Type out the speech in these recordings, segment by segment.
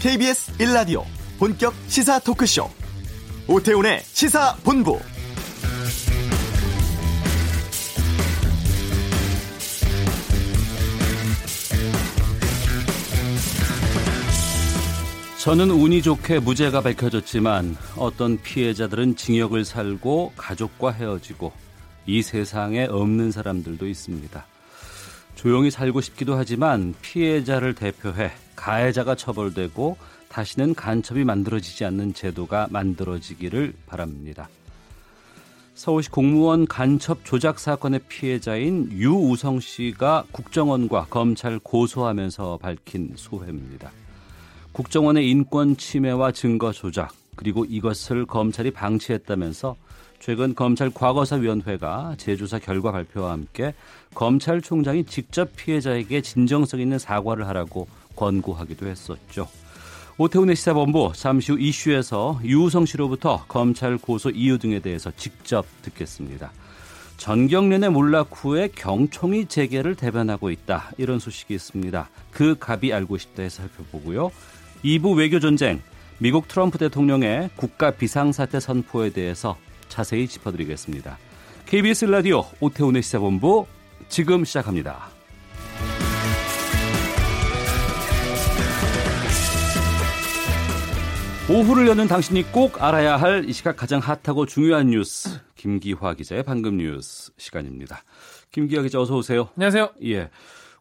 KBS 1라디오 본격 시사 토크쇼 오태훈의 시사본부 저는 운이 좋게 무죄가 밝혀졌지만 어떤 피해자들은 징역을 살고 가족과 헤어지고 이 세상에 없는 사람들도 있습니다. 조용히 살고 싶기도 하지만 피해자를 대표해 가해자가 처벌되고 다시는 간첩이 만들어지지 않는 제도가 만들어지기를 바랍니다. 서울시 공무원 간첩 조작 사건의 피해자인 유우성 씨가 국정원과 검찰 고소하면서 밝힌 소회입니다. 국정원의 인권 침해와 증거 조작 그리고 이것을 검찰이 방치했다면서 최근 검찰 과거사위원회가 재조사 결과 발표와 함께 검찰총장이 직접 피해자에게 진정성 있는 사과를 하라고 권고하기도 했었죠. 오태훈의 시사본부 잠시 후 이슈에서 유우성 씨로부터 검찰 고소 이유 등에 대해서 직접 듣겠습니다. 전경련의 몰락 후에 경총이 재개를 대변하고 있다. 이런 소식이 있습니다. 그 갑이 알고 싶다 해서 살펴보고요. 2부 외교 전쟁, 미국 트럼프 대통령의 국가 비상사태 선포에 대해서 자세히 짚어드리겠습니다. KBS 라디오 오태훈의 시사본부 지금 시작합니다. 오후를 여는 당신이 꼭 알아야 할 이 시각 가장 핫하고 중요한 뉴스 김기화 기자의 방금 뉴스 시간입니다. 김기화 기자 어서 오세요. 안녕하세요. 예.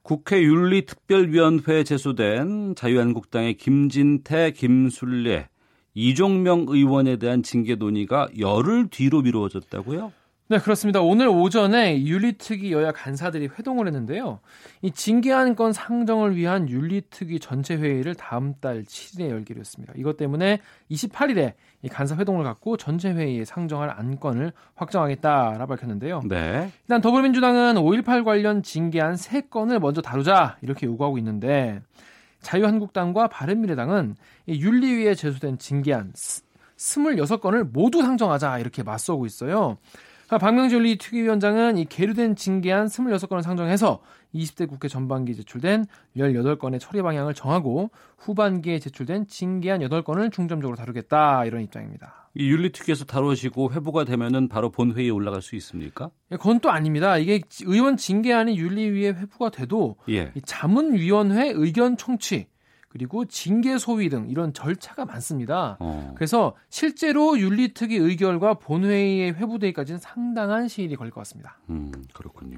국회 윤리특별위원회에 제소된 자유한국당의 김진태, 김순례, 이종명 의원에 대한 징계 논의가 열흘 뒤로 미루어졌다고요? 네, 그렇습니다. 오늘 오전에 윤리특위 여야 간사들이 회동을 했는데요. 이 징계안 건 상정을 위한 윤리특위 전체 회의를 다음 달 7일에 열기로 했습니다. 이것 때문에 28일에 이 간사 회동을 갖고 전체 회의에 상정할 안건을 확정하겠다라 밝혔는데요. 네. 일단 더불어민주당은 5.18 관련 징계안 3건을 먼저 다루자 이렇게 요구하고 있는데 자유한국당과 바른미래당은 윤리위에 제소된 징계안 26건을 모두 상정하자 이렇게 맞서고 있어요. 박명재 윤리특위위원장은 이 계류된 징계안 26건을 상정해서 20대 국회 전반기에 제출된 18건의 처리 방향을 정하고 후반기에 제출된 징계안 8건을 중점적으로 다루겠다 이런 입장입니다. 이 윤리특위에서 다루시고 회부가 되면은 바로 본회의에 올라갈 수 있습니까? 예, 그건 또 아닙니다. 이게 의원 징계안이 윤리위에 회부가 돼도 예. 자문위원회 의견 청취 그리고 징계 소위 등 이런 절차가 많습니다. 어. 그래서 실제로 윤리특위 의결과 본회의에 회부되기까지는 상당한 시일이 걸릴 것 같습니다. 음, 그렇군요.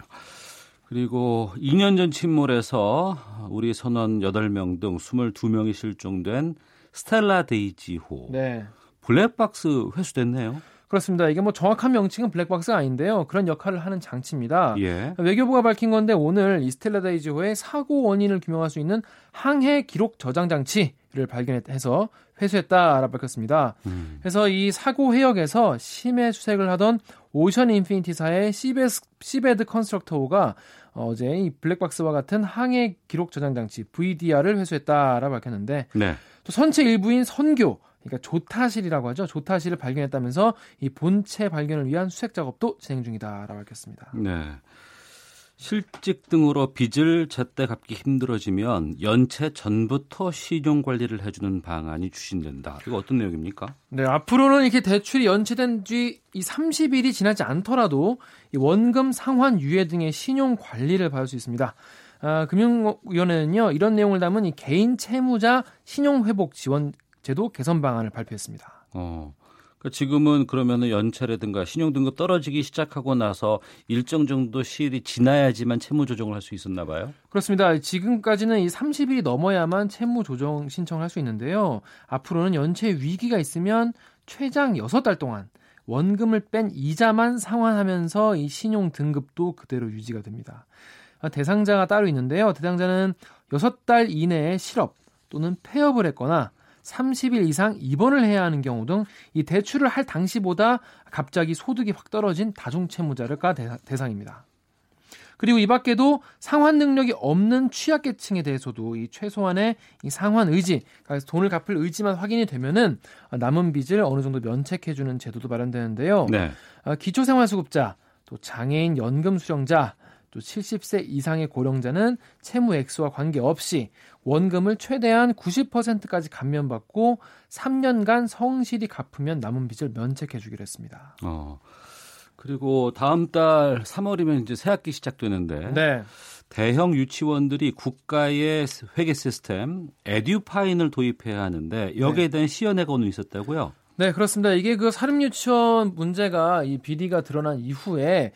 그리고 2년 전 침몰에서 우리 선원 8명 등 22명이 실종된 스텔라 데이지호. 네. 블랙박스 회수됐네요. 그렇습니다. 이게 뭐 정확한 명칭은 블랙박스가 아닌데요. 그런 역할을 하는 장치입니다. 예. 외교부가 밝힌 건데 오늘 이스텔라데이지호의 사고 원인을 규명할 수 있는 항해 기록 저장 장치를 발견해서 회수했다라 밝혔습니다. 음. 그래서 이 사고 해역에서 심해 수색을 하던 Ocean Infinity사의 시베스, Seabed Constructor호가 어제 이 블랙박스와 같은 항해 기록 저장 장치 VDR을 회수했다라 밝혔는데 네. 또 선체 일부인 선교 그러니까 조타실이라고 하죠. 조타실을 발견했다면서 이 본체 발견을 위한 수색 작업도 진행 중이다라고 밝혔습니다. 네. 실직 등으로 빚을 제때 갚기 힘들어지면 연체 전부터 신용 관리를 해주는 방안이 추진된다. 이거 어떤 내용입니까? 네, 앞으로는 이렇게 대출이 연체된 뒤 이 30일이 지나지 않더라도 이 원금 상환 유예 등의 신용 관리를 받을 수 있습니다. 아, 금융위원회는요 이런 내용을 담은 이 개인 채무자 신용 회복 지원 제도 개선 방안을 발표했습니다. 어. 그러니까 지금은 그러면은 연체라든가 신용 등급 떨어지기 시작하고 나서 일정 정도 시일이 지나야지만 채무 조정을 할 수 있었나 봐요. 그렇습니다. 지금까지는 이 30일이 넘어야만 채무 조정 신청을 할 수 있는데요. 앞으로는 연체 위기가 있으면 최장 6달 동안 원금을 뺀 이자만 상환하면서 이 신용 등급도 그대로 유지가 됩니다. 대상자가 따로 있는데요. 대상자는 6달 이내에 실업 또는 폐업을 했거나 30일 이상 입원을 해야 하는 경우 등 이 대출을 할 당시보다 갑자기 소득이 확 떨어진 다중채무자가 대상입니다. 그리고 이 밖에도 상환 능력이 없는 취약계층에 대해서도 이 최소한의 이 상환 의지, 그러니까 돈을 갚을 의지만 확인이 되면은 남은 빚을 어느 정도 면책해주는 제도도 마련되는데요. 네. 기초생활수급자, 또 장애인 연금 수령자, 또 70세 이상의 고령자는 채무 액수와 관계없이 원금을 최대한 90%까지 감면받고 3년간 성실히 갚으면 남은 빚을 면책해 주기로 했습니다. 어. 그리고 다음 달 3월이면 이제 새학기 시작되는데 네. 대형 유치원들이 국가의 회계 시스템 에듀파인을 도입해야 하는데 여기에 대한 시연회가 오늘 있었다고요? 네, 그렇습니다. 이게 그 사립 유치원 문제가 이 비리가 드러난 이후에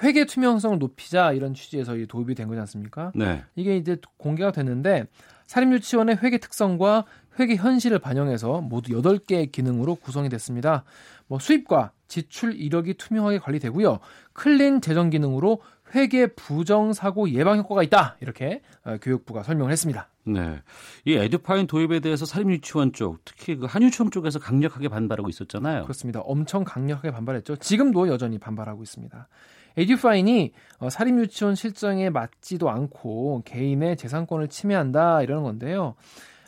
회계 투명성을 높이자 이런 취지에서 도입이 된 거지 않습니까? 네. 이게 이제 공개가 됐는데 사립 유치원의 회계 특성과 회계 현실을 반영해서 모두 8개의 기능으로 구성이 됐습니다. 뭐 수입과 지출 이력이 투명하게 관리되고요. clean 재정 기능으로 회계 부정 사고 예방 효과가 있다. 이렇게 어, 교육부가 설명을 했습니다. 네. 이 에듀파인 도입에 대해서 사립유치원 쪽, 특히 그 한유총 쪽에서 강력하게 반발하고 있었잖아요. 그렇습니다. 엄청 강력하게 반발했죠. 지금도 여전히 반발하고 있습니다. 에듀파인이 어, 사립유치원 실정에 맞지도 않고 개인의 재산권을 침해한다 이러는 건데요.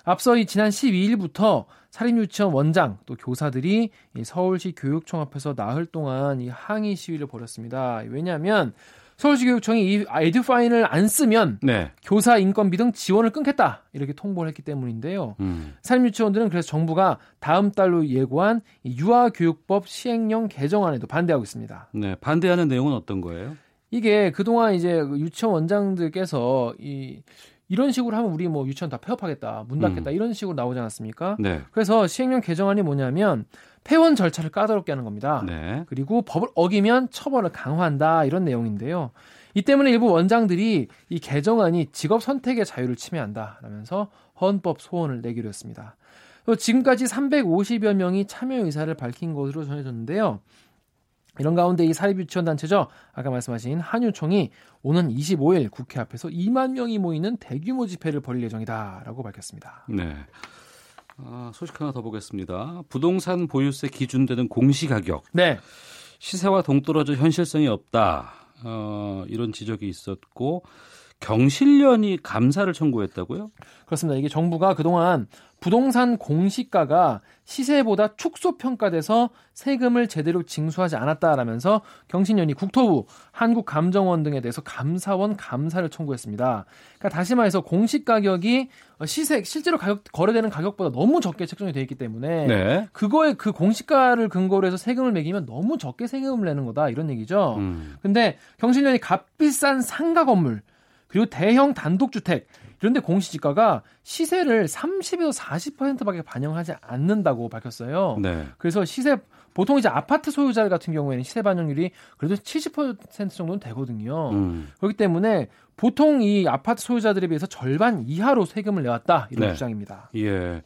앞서 이 지난 12일부터 사립유치원 원장 또 교사들이 서울시 교육청 앞에서 나흘 동안 이 항의 시위를 벌였습니다. 왜냐하면 서울시 교육청이 이 에듀파인을 안 쓰면 네. 교사 인건비 등 지원을 끊겠다 이렇게 통보를 했기 때문인데요. 음. 사립유치원들은 그래서 정부가 다음 달로 예고한 유아교육법 시행령 개정안에도 반대하고 있습니다. 네, 반대하는 내용은 어떤 거예요? 이게 그동안 이제 유치원 원장들께서 이 이런 식으로 하면 우리 뭐 유치원 다 폐업하겠다, 문 닫겠다 음. 이런 식으로 나오지 않았습니까? 네. 그래서 시행령 개정안이 뭐냐면 폐원 절차를 까다롭게 하는 겁니다. 네. 그리고 법을 어기면 처벌을 강화한다 이런 내용인데요. 이 때문에 일부 원장들이 이 개정안이 직업 선택의 자유를 침해한다라면서 헌법 소원을 내기로 했습니다. 지금까지 350여 명이 참여 의사를 밝힌 것으로 전해졌는데요. 이런 가운데 이 사립유치원 단체죠. 아까 말씀하신 한유총이 오는 25일 국회 앞에서 2만 명이 모이는 대규모 집회를 벌일 예정이다라고 밝혔습니다. 네. 아, 소식 하나 더 보겠습니다. 부동산 보유세 기준되는 공시가격. 네. 시세와 동떨어져 현실성이 없다. 어, 이런 지적이 있었고 경실련이 감사를 청구했다고요? 그렇습니다. 이게 정부가 그동안 부동산 공시가가 시세보다 축소 평가돼서 세금을 제대로 징수하지 않았다라면서 경신련이 국토부, 한국감정원 등에 대해서 감사원 감사를 청구했습니다. 그러니까 다시 말해서 공시 가격이 시세 실제로 가격 거래되는 가격보다 너무 적게 책정이 되어 있기 때문에 네. 그거에 그 공시가를 근거로 해서 세금을 매기면 너무 적게 세금을 내는 거다 이런 얘기죠. 음. 근데 경신련이 값비싼 상가 건물 그리고 대형 단독주택 그런데 공시지가가 시세를 30에서 40%밖에 반영하지 않는다고 밝혔어요. 네. 그래서 시세 보통 이제 아파트 소유자 같은 경우에는 시세 반영률이 그래도 70% 정도는 되거든요. 음. 그렇기 때문에 보통 이 아파트 소유자들에 비해서 절반 이하로 세금을 내왔다 이런 네. 주장입니다. 예.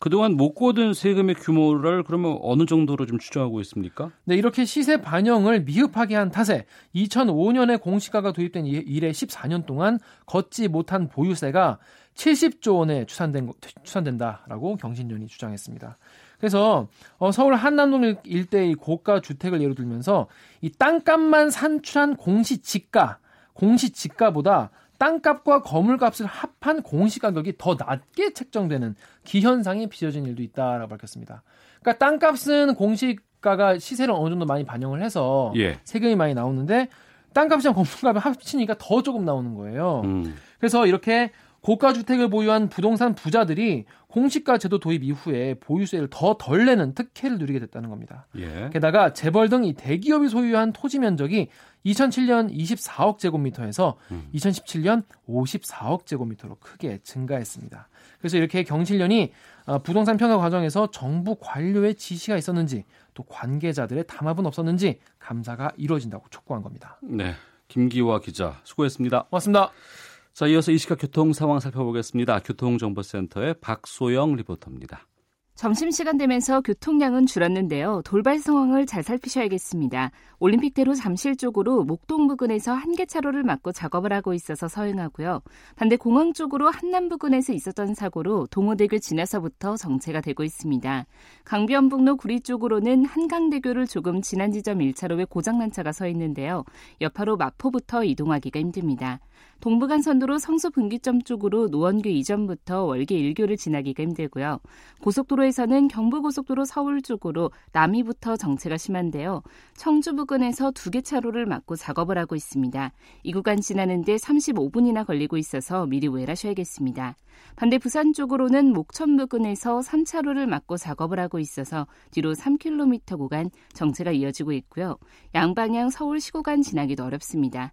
그동안 못 거둔 세금의 규모를 그러면 어느 정도로 좀 추정하고 있습니까? 네, 이렇게 시세 반영을 미흡하게 한 탓에 2005년에 공시가가 도입된 이래 14년 동안 걷지 못한 보유세가 70조 원에 추산된 추산된다라고 경신련이 주장했습니다. 그래서 어, 서울 한남동 일대의 고가 주택을 예로 들면서 이 땅값만 산출한 공시 지가 공시 지가보다 땅값과 거물값을 합한 공시가격이 더 낮게 책정되는 기현상이 빚어진 일도 있다라고 밝혔습니다. 그러니까 땅값은 공시가가 시세를 어느 정도 많이 반영을 해서 예. 세금이 많이 나오는데 땅값이랑 건물값을 합치니까 더 조금 나오는 거예요. 음. 그래서 이렇게 고가 주택을 보유한 부동산 부자들이 공시가 제도 도입 이후에 보유세를 더 덜 내는 특혜를 누리게 됐다는 겁니다. 예. 게다가 재벌 등 이 대기업이 소유한 토지 면적이 2007년 24억 제곱미터에서 음. 2017년 54억 제곱미터로 크게 증가했습니다. 그래서 이렇게 경실련이 어, 부동산 평가 과정에서 정부 관료의 지시가 있었는지 또 관계자들의 담합은 없었는지 감사가 이루어진다고 촉구한 겁니다. 네. 김기화 기자 수고했습니다. 고맙습니다. 자, 이어서 이 시각 교통 상황 살펴보겠습니다. 교통정보센터의 박소영 리포터입니다. 점심시간 되면서 교통량은 줄었는데요. 돌발 상황을 잘 살피셔야겠습니다. 올림픽대로 잠실 쪽으로 목동 부근에서 한개 차로를 막고 작업을 하고 있어서 서행하고요. 반대 공항 쪽으로 한남 부근에서 있었던 사고로 동호대교 지나서부터 정체가 되고 있습니다. 강변북로 구리 쪽으로는 한강대교를 조금 지난 지점 1차로에 고장난 차가 서 있는데요. 여파로 마포부터 이동하기가 힘듭니다. 동부간선도로 성수 분기점 쪽으로 노원교 이전부터 월계 1교를 지나기가 힘들고요. 고속도로에 제주도에서는 경부고속도로 서울 쪽으로 남이부터 정체가 심한데요. 청주 부근에서 두 개 차로를 막고 작업을 하고 있습니다. 이 구간 지나는데 35분이나 걸리고 있어서 미리 우회하셔야겠습니다. 반대 부산 쪽으로는 목천 부근에서 3차로를 막고 작업을 하고 있어서 뒤로 3km 구간 정체가 이어지고 있고요. 양방향 서울 시 구간 지나기도 어렵습니다.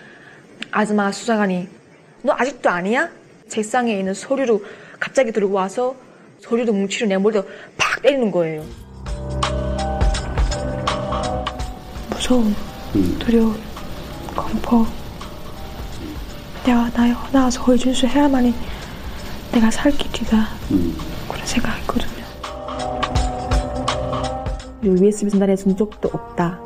아줌마 수사관이 너 아직도 아니야? 책상에 있는 서류를 갑자기 들고 와서 서류도 뭉치로 내 머리도 팍 때리는 거예요. 무서움, 두려움, 공포. 내가 나의 허나와서 허위 준수해야만이 내가 살 길이다. 그런 생각했거든요. USB 전달해 준 적도 없다.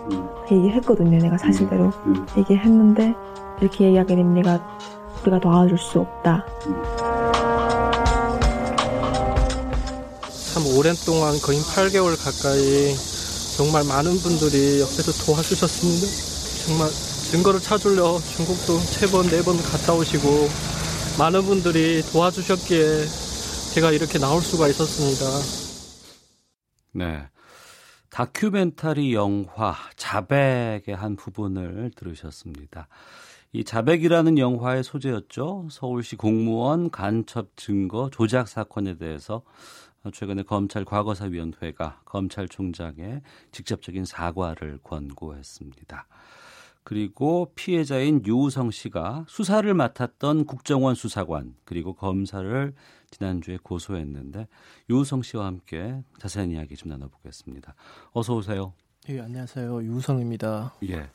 얘기했거든요. 내가 사실대로 얘기했는데 이렇게 얘기하게 되면 내가 우리가 도와줄 수 없다. 참 오랜 동안 거의 8개월 가까이 정말 많은 분들이 옆에서 도와주셨습니다. 정말 증거를 찾으려 중국도 세 번, 네 번 갔다 오시고 많은 분들이 도와주셨기에 제가 이렇게 나올 수가 있었습니다. 네. 다큐멘터리 영화 자백의 한 부분을 들으셨습니다. 이 자백이라는 영화의 소재였죠. 서울시 공무원 간첩 증거 조작 사건에 대해서 최근에 검찰 과거사위원회가 검찰총장의 직접적인 사과를 권고했습니다. 그리고 피해자인 유우성 씨가 수사를 맡았던 국정원 수사관 그리고 검사를 지난주에 고소했는데 유우성 씨와 함께 자세한 이야기 좀 나눠보겠습니다. 어서 오세요. 예, 안녕하세요. 유우성입니다. 예.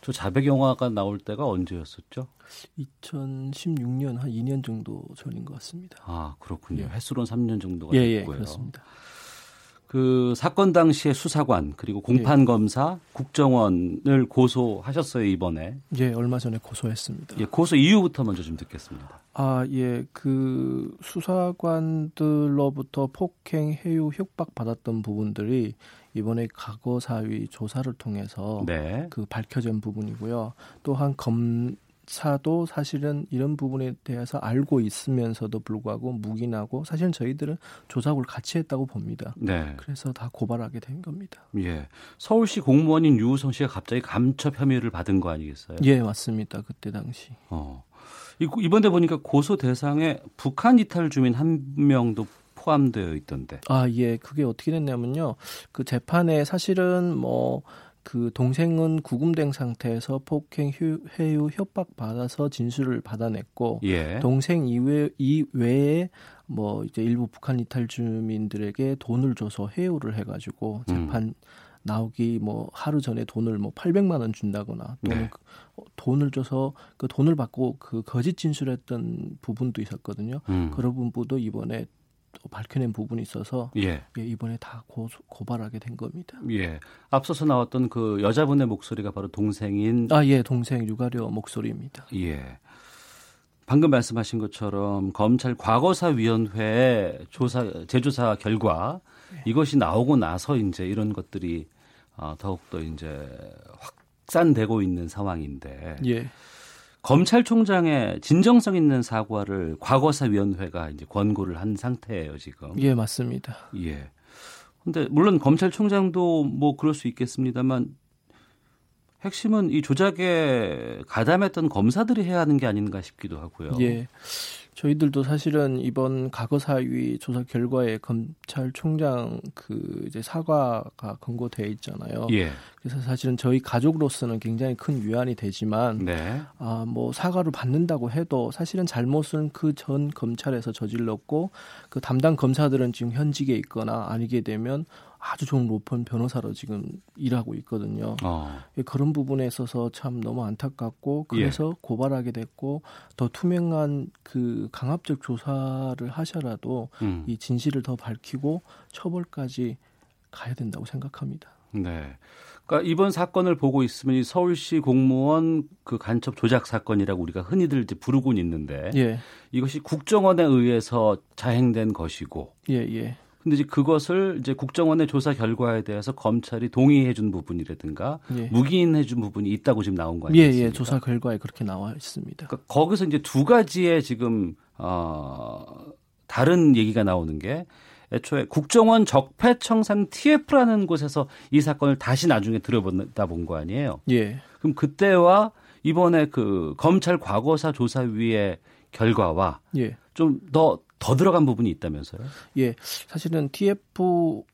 저 자백 영화가 나올 때가 언제였었죠? 2016년 한 2년 정도 전인 것 같습니다. 아 그렇군요. 예. 횟수로는 3년 정도가 예, 됐고요. 예, 그렇습니다. 그 사건 당시에 수사관 그리고 공판 검사, 국정원을 고소하셨어요 이번에. 예, 얼마 전에 고소했습니다. 예, 고소 이유부터 먼저 좀 듣겠습니다. 아, 예, 그 수사관들로부터 폭행, 해유, 협박 받았던 부분들이 이번에 과거 사위 조사를 통해서 네. 그 밝혀진 부분이고요. 또한 검 사도 사실은 이런 부분에 대해서 알고 있으면서도 불구하고 묵인하고 사실은 저희들은 조작을 같이 했다고 봅니다. 네. 그래서 다 고발하게 된 겁니다. 예. 서울시 공무원인 유우성 씨가 갑자기 감첩 혐의를 받은 거 아니겠어요? 예, 맞습니다. 그때 당시. 어. 이번에 보니까 고소 대상에 북한 이탈 주민 한 명도 포함되어 있던데. 아, 예. 그게 어떻게 됐냐면요. 그 재판에 사실은 뭐, 그 동생은 구금된 상태에서 폭행, 휴, 해유, 협박 받아서 진술을 받아냈고, 예. 동생 이외, 이외에 뭐 이제 일부 북한 이탈 주민들에게 돈을 줘서 해유를 해가지고 재판 음. 나오기 뭐 하루 전에 돈을 뭐 800만 원 준다거나 또는 네. 그 돈을 줘서 그 돈을 받고 그 거짓 진술했던 부분도 있었거든요. 음. 그런 부분도 이번에 또 밝혀낸 부분이 있어서 예. 예, 이번에 다 고, 고발하게 된 겁니다. 예. 앞서서 나왔던 그 여자분의 목소리가 바로 동생인 아, 예, 동생 유가려 목소리입니다. 예. 방금 말씀하신 것처럼 검찰 과거사 위원회 조사 재조사 결과 예. 이것이 나오고 나서 이제 이런 것들이 어, 더욱 더 이제 확산되고 있는 상황인데 예. 검찰총장의 진정성 있는 사과를 과거사위원회가 이제 권고를 한 상태예요 지금. 예, 맞습니다. 예. 근데 물론 검찰총장도 뭐 그럴 수 있겠습니다만 핵심은 이 조작에 가담했던 검사들이 해야 하는 게 아닌가 싶기도 하고요. 예. 저희들도 사실은 이번 과거사위 조사 결과에 검찰총장 그 이제 사과가 권고돼 있잖아요. 예. 그래서 사실은 저희 가족으로서는 굉장히 큰 위안이 되지만 네. 아, 뭐 사과를 받는다고 해도 사실은 잘못은 그 전 검찰에서 저질렀고 그 담당 검사들은 지금 현직에 있거나 아니게 되면 아주 좋은 로펌 변호사로 지금 일하고 있거든요. 어. 예, 그런 부분에 있어서 참 너무 안타깝고 그래서 예. 고발하게 됐고 더 투명한 그 강압적 조사를 하셔라도 음. 이 진실을 더 밝히고 처벌까지 가야 된다고 생각합니다. 네. 그러니까 이번 사건을 보고 있으면 이 서울시 공무원 그 간첩 조작 사건이라고 우리가 흔히들 이제 부르곤 있는데 예. 이것이 국정원에 의해서 자행된 것이고 예, 예. 근데 이제 그것을 이제 국정원의 조사 결과에 대해서 검찰이 동의해 준 부분이라든가 예. 묵인해 준 부분이 있다고 지금 나온 거 아니겠습니까? 예, 예. 조사 결과에 그렇게 나와 있습니다. 그러니까 거기서 이제 두 가지의 지금 어 다른 얘기가 나오는 게 애초에 국정원 적폐청산 TF라는 곳에서 이 사건을 다시 나중에 들어보다 본 거 아니에요? 예. 그럼 그때와 이번에 그 검찰 과거사 조사위의 결과와 예. 좀더 더 들어간 부분이 있다면서요? 예, 사실은 TF에서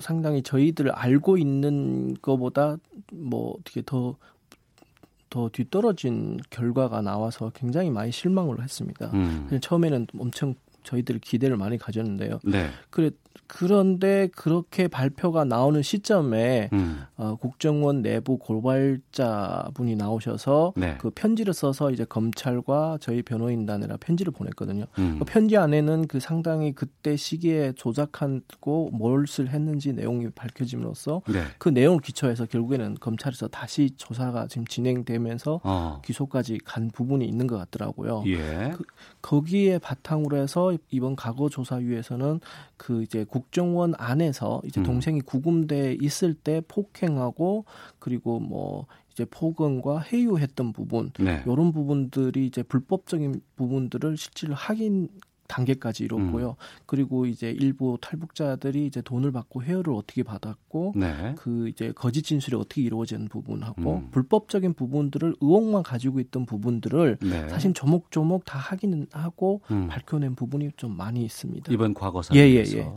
상당히 저희들 알고 있는 것보다 뭐 어떻게 더더 뒤떨어진 결과가 나와서 굉장히 많이 실망을 했습니다. 음. 처음에는 엄청 저희들 기대를 많이 가졌는데요. 네. 그래 그런데 그렇게 발표가 나오는 시점에 음. 어, 국정원 내부 고발자 분이 나오셔서 네. 그 편지를 써서 이제 검찰과 저희 변호인단이라 편지를 보냈거든요. 음. 그 편지 안에는 그 상당히 그때 시기에 조작하고 뭘을 했는지 내용이 밝혀짐으로써 네. 그 내용을 기초해서 결국에는 검찰에서 다시 조사가 지금 진행되면서 어. 기소까지 간 부분이 있는 것 같더라고요. 예. 그, 거기에 바탕으로 해서 이번 과거 조사위에서는 그 이제 국정원 안에서 이제 음. 동생이 구금돼 있을 때 폭행하고 그리고 뭐 이제 폭언과 해유했던 부분 네. 이런 부분들이 이제 불법적인 부분들을 실질로 확인 단계까지 이뤘고요. 음. 그리고 이제 일부 탈북자들이 이제 돈을 받고 회유를 어떻게 받았고 네. 그 이제 거짓 진술이 어떻게 이루어진 부분하고 음. 불법적인 부분들을 의혹만 가지고 있던 부분들을 네. 사실 조목조목 다 확인하고 음. 밝혀낸 부분이 좀 많이 있습니다. 이번 과거사에서. 예, 예, 예.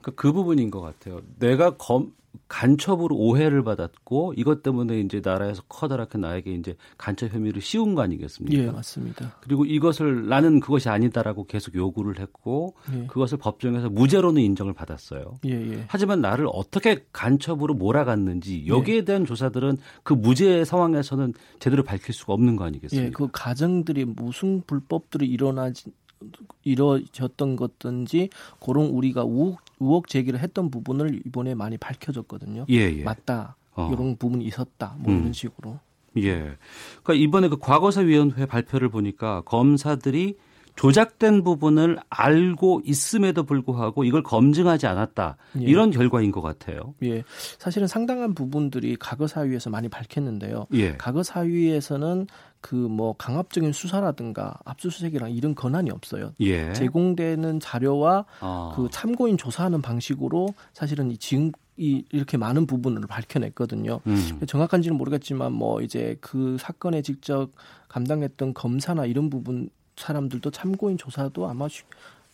그러니까 그 부분인 것 같아요. 내가 검 간첩으로 오해를 받았고 이것 때문에 이제 나라에서 커다랗게 나에게 이제 간첩 혐의를 씌운 거 아니겠습니까? 예, 맞습니다. 그리고 이것을 나는 그것이 아니다라고 계속 요구를 했고 예. 그것을 법정에서 무죄로는 인정을 받았어요. 예, 예. 하지만 나를 어떻게 간첩으로 몰아갔는지 여기에 예. 대한 조사들은 그 무죄 상황에서는 제대로 밝힐 수가 없는 거 아니겠습니까? 예, 그 가정들이 무슨 불법들이 일어나지 이루어졌던 것든지 그런 우리가 우혹, 우혹 제기를 했던 부분을 이번에 많이 밝혀졌거든요. 예, 예. 맞다. 어. 이런 부분이 있었다. 뭐 음. 이런 식으로. 예. 그러니까 이번에 그 과거사위원회 발표를 보니까 검사들이 조작된 부분을 알고 있음에도 불구하고 이걸 검증하지 않았다. 예. 이런 결과인 것 같아요. 예. 사실은 상당한 부분들이 과거사위에서 많이 밝혔는데요. 예. 과거사위에서는 그 뭐 강압적인 수사라든가 압수수색이랑 이런 권한이 없어요. 예. 제공되는 자료와 아. 그 참고인 조사하는 방식으로 사실은 이 지금 이 이렇게 많은 부분을 밝혀냈거든요. 음. 정확한지는 모르겠지만 뭐 이제 그 사건에 직접 감당했던 검사나 이런 부분 사람들도 참고인 조사도 아마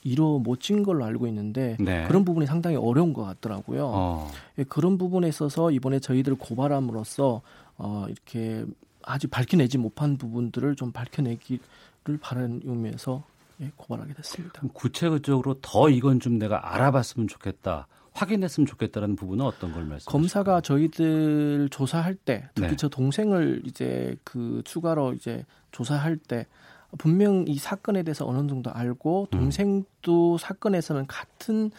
이뤄 못진 걸로 알고 있는데 네. 그런 부분이 상당히 어려운 것 같더라고요. 어. 예, 그런 부분에 있어서 이번에 저희들 고발함으로써 어, 이렇게 아직 밝혀내지 못한 부분들을 좀 밝혀내기를 바라는 의미에서 예, 고발하게 됐습니다. 구체적으로 더 이건 좀 내가 알아봤으면 좋겠다. 확인했으면 좋겠다는 부분은 어떤 걸 말씀? 검사가 저희들 조사할 때 특히 네. 저 동생을 이제 그 추가로 이제 조사할 때 분명 이 사건에 대해서 어느 정도 알고 음. 동생도 음. 사건에서는 같은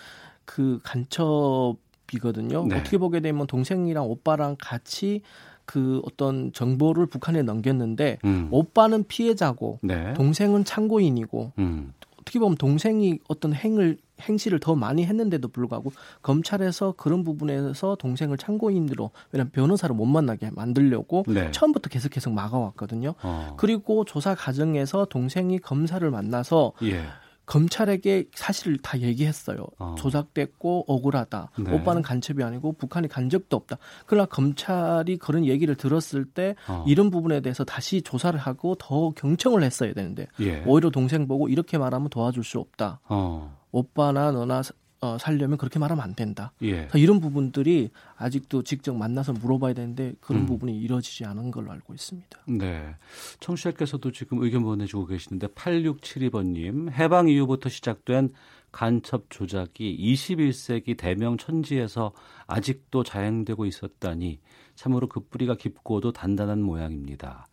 그 간첩이거든요. 네. 어떻게 보게 되면 동생이랑 오빠랑 같이 그 어떤 정보를 북한에 넘겼는데 음. 오빠는 피해자고 네. 동생은 참고인이고 음. 어떻게 보면 동생이 어떤 행을 행실을 더 많이 했는데도 불구하고 검찰에서 그런 부분에서 동생을 참고인으로 왜냐하면 변호사를 못 만나게 만들려고 네. 처음부터 계속 계속 막아왔거든요. 어. 그리고 조사 과정에서 동생이 검사를 만나서 예. 검찰에게 사실을 다 얘기했어요. 어. 조작됐고 억울하다. 네. 오빠는 간첩이 아니고 북한이 간 적도 없다. 그러나 검찰이 그런 얘기를 들었을 때 어. 이런 부분에 대해서 다시 조사를 하고 더 경청을 했어야 되는데 예. 오히려 동생 보고 이렇게 말하면 도와줄 수 없다. 어. 오빠나 너나 어, 살려면 그렇게 말하면 안 된다. 예. 이런 부분들이 아직도 직접 만나서 물어봐야 되는데 그런 음. 부분이 이루어지지 않은 걸로 알고 있습니다. 네. 청취자께서도 지금 의견 보내주고 계시는데 8672번님 해방 이후부터 시작된 간첩 조작이 21세기 대명 천지에서 아직도 자행되고 있었다니 참으로 그 뿌리가 깊고도 단단한 모양입니다.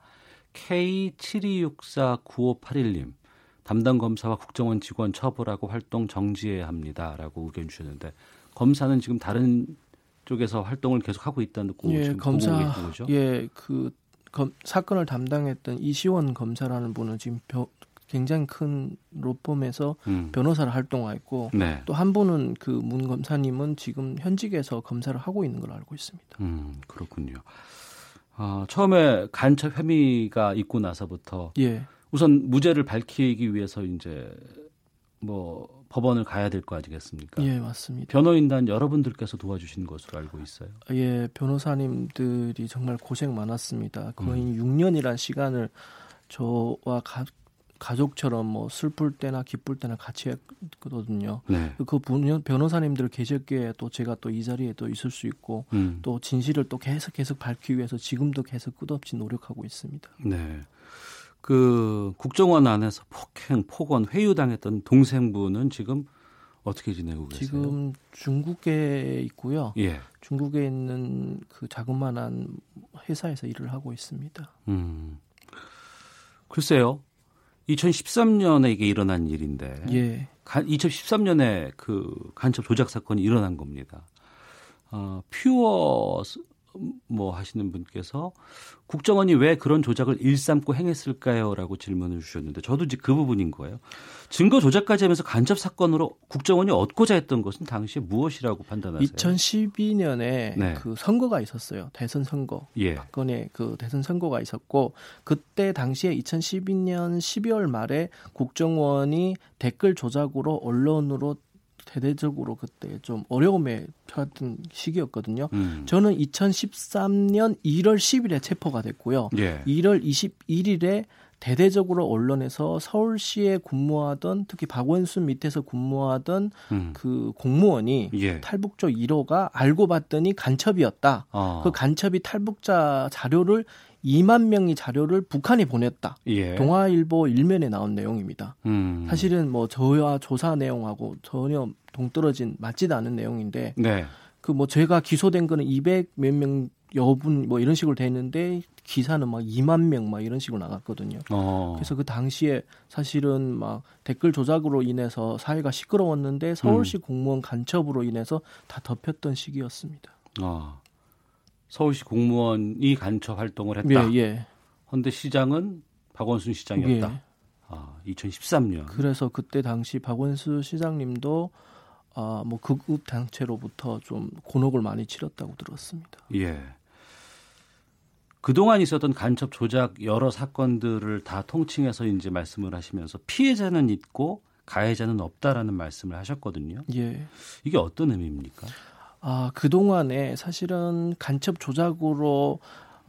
K72649581님 담당 검사와 국정원 직원 처벌하고 활동 정지해야 합니다라고 의견 주셨는데 검사는 지금 다른 쪽에서 활동을 계속 하고 있다는 거 예, 지금 검사 보고 계신 거죠? 예, 그 검, 사건을 담당했던 이시원 검사라는 분은 지금 벼, 굉장히 큰 로펌에서 음. 변호사를 활동하고 네. 또한 분은 그 문 검사님은 지금 현직에서 검사를 하고 있는 걸로 알고 있습니다. 음, 그렇군요. 아, 처음에 간첩 혐의가 있고 나서부터 예, 우선 무죄를 밝히기 위해서 이제 뭐 법원을 가야 될 거 아니겠습니까? 예, 맞습니다. 변호인단 여러분들께서 도와주신 것으로 알고 있어요. 예, 변호사님들이 정말 고생 많았습니다. 거의 음. 6년이란 시간을 저와 가, 가족처럼 뭐 슬플 때나 기쁠 때나 같이 했거든요. 네. 그 분- 변호사님들 계셨기에 또 제가 또 이 자리에 또 있을 수 있고 음, 또 진실을 또 계속 계속 밝히기 위해서 지금도 계속 끝없이 노력하고 있습니다. 네. 그 국정원 안에서 폭행, 폭언, 회유당했던 동생분은 지금 어떻게 지내고 계세요? 지금 중국에 있고요. 예. 중국에 있는 그 자그마한 회사에서 일을 하고 있습니다. 음. 글쎄요. 2013년에 이게 일어난 일인데 예. 2013년에 그 간첩 조작 사건이 일어난 겁니다. 어, 퓨어 스- 뭐 하시는 분께서 국정원이 왜 그런 조작을 일삼고 행했을까요?라고 질문을 주셨는데 저도 이제 그 부분인 거예요. 증거 조작까지 하면서 간첩 사건으로 국정원이 얻고자 했던 것은 당시에 무엇이라고 판단하세요? 2012년에 네. 그 선거가 있었어요. 대선 선거. 예. 박근혜 그 대선 선거가 있었고 그때 당시에 2012년 12월 말에 국정원이 댓글 조작으로 언론으로 대대적으로 그때 좀 어려움에 처했던 시기였거든요. 음. 저는 2013년 1월 10일에 체포가 됐고요. 예. 1월 21일에 대대적으로 언론에서 서울시에 근무하던 특히 박원순 밑에서 근무하던 음. 그 공무원이 예. 탈북조 1호가 알고 봤더니 간첩이었다. 어. 그 간첩이 탈북자 자료를 2만 명이 자료를 북한에 보냈다. 예. 동아일보 일면에 나온 내용입니다. 음. 사실은 뭐 저와 조사 내용하고 전혀 동떨어진 맞지도 않은 내용인데 네. 그뭐 제가 기소된 거는 200 몇 명 여분 뭐 이런 식으로 돼 있는데 기사는 막 2만 명 막 이런 식으로 나갔거든요. 어. 그래서 그 당시에 사실은 막 댓글 조작으로 인해서 사회가 시끄러웠는데 서울시 음. 공무원 간첩으로 인해서 다 덮였던 시기였습니다. 어. 서울시 공무원이 간첩 활동을 했다. 예, 예. 헌데 시장은 박원순 시장이었다. 예. 아, 2013년. 그래서 그때 당시 박원수 시장님도 아, 뭐 극우 단체로부터 좀 곤혹을 많이 치렀다고 들었습니다. 예. 그동안 있었던 간첩 조작 여러 사건들을 다 통칭해서 이제 말씀을 하시면서 피해자는 있고 가해자는 없다라는 말씀을 하셨거든요. 예. 이게 어떤 의미입니까? 아, 그동안에 사실은 간첩 조작으로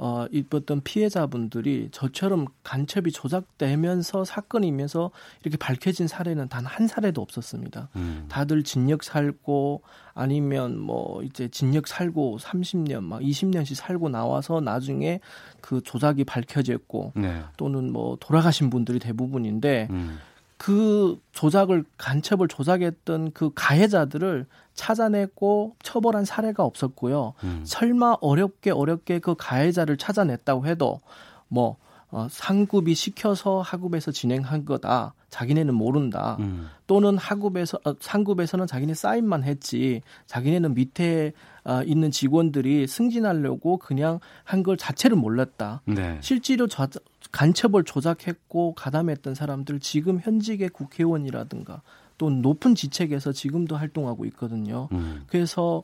어, 입었던 피해자분들이 저처럼 간첩이 조작되면서 사건이면서 이렇게 밝혀진 사례는 단 한 사례도 없었습니다. 음. 다들 진역 살고 아니면 뭐 이제 진역 살고 30년 막 20년씩 살고 나와서 나중에 그 조작이 밝혀졌고 네. 또는 뭐 돌아가신 분들이 대부분인데 음. 그 조작을 간첩을 조작했던 그 가해자들을 찾아냈고 처벌한 사례가 없었고요. 음. 설마 어렵게 어렵게 그 가해자를 찾아냈다고 해도 뭐 어, 상급이 시켜서 하급에서 진행한 거다. 자기네는 모른다. 음. 또는 하급에서 어, 상급에서는 자기네 사인만 했지. 자기네는 밑에 어, 있는 직원들이 승진하려고 그냥 한 걸 자체를 몰랐다. 네. 실제로 저, 간첩을 조작했고 가담했던 사람들 지금 현직의 국회의원이라든가 또 높은 지책에서 지금도 활동하고 있거든요. 음. 그래서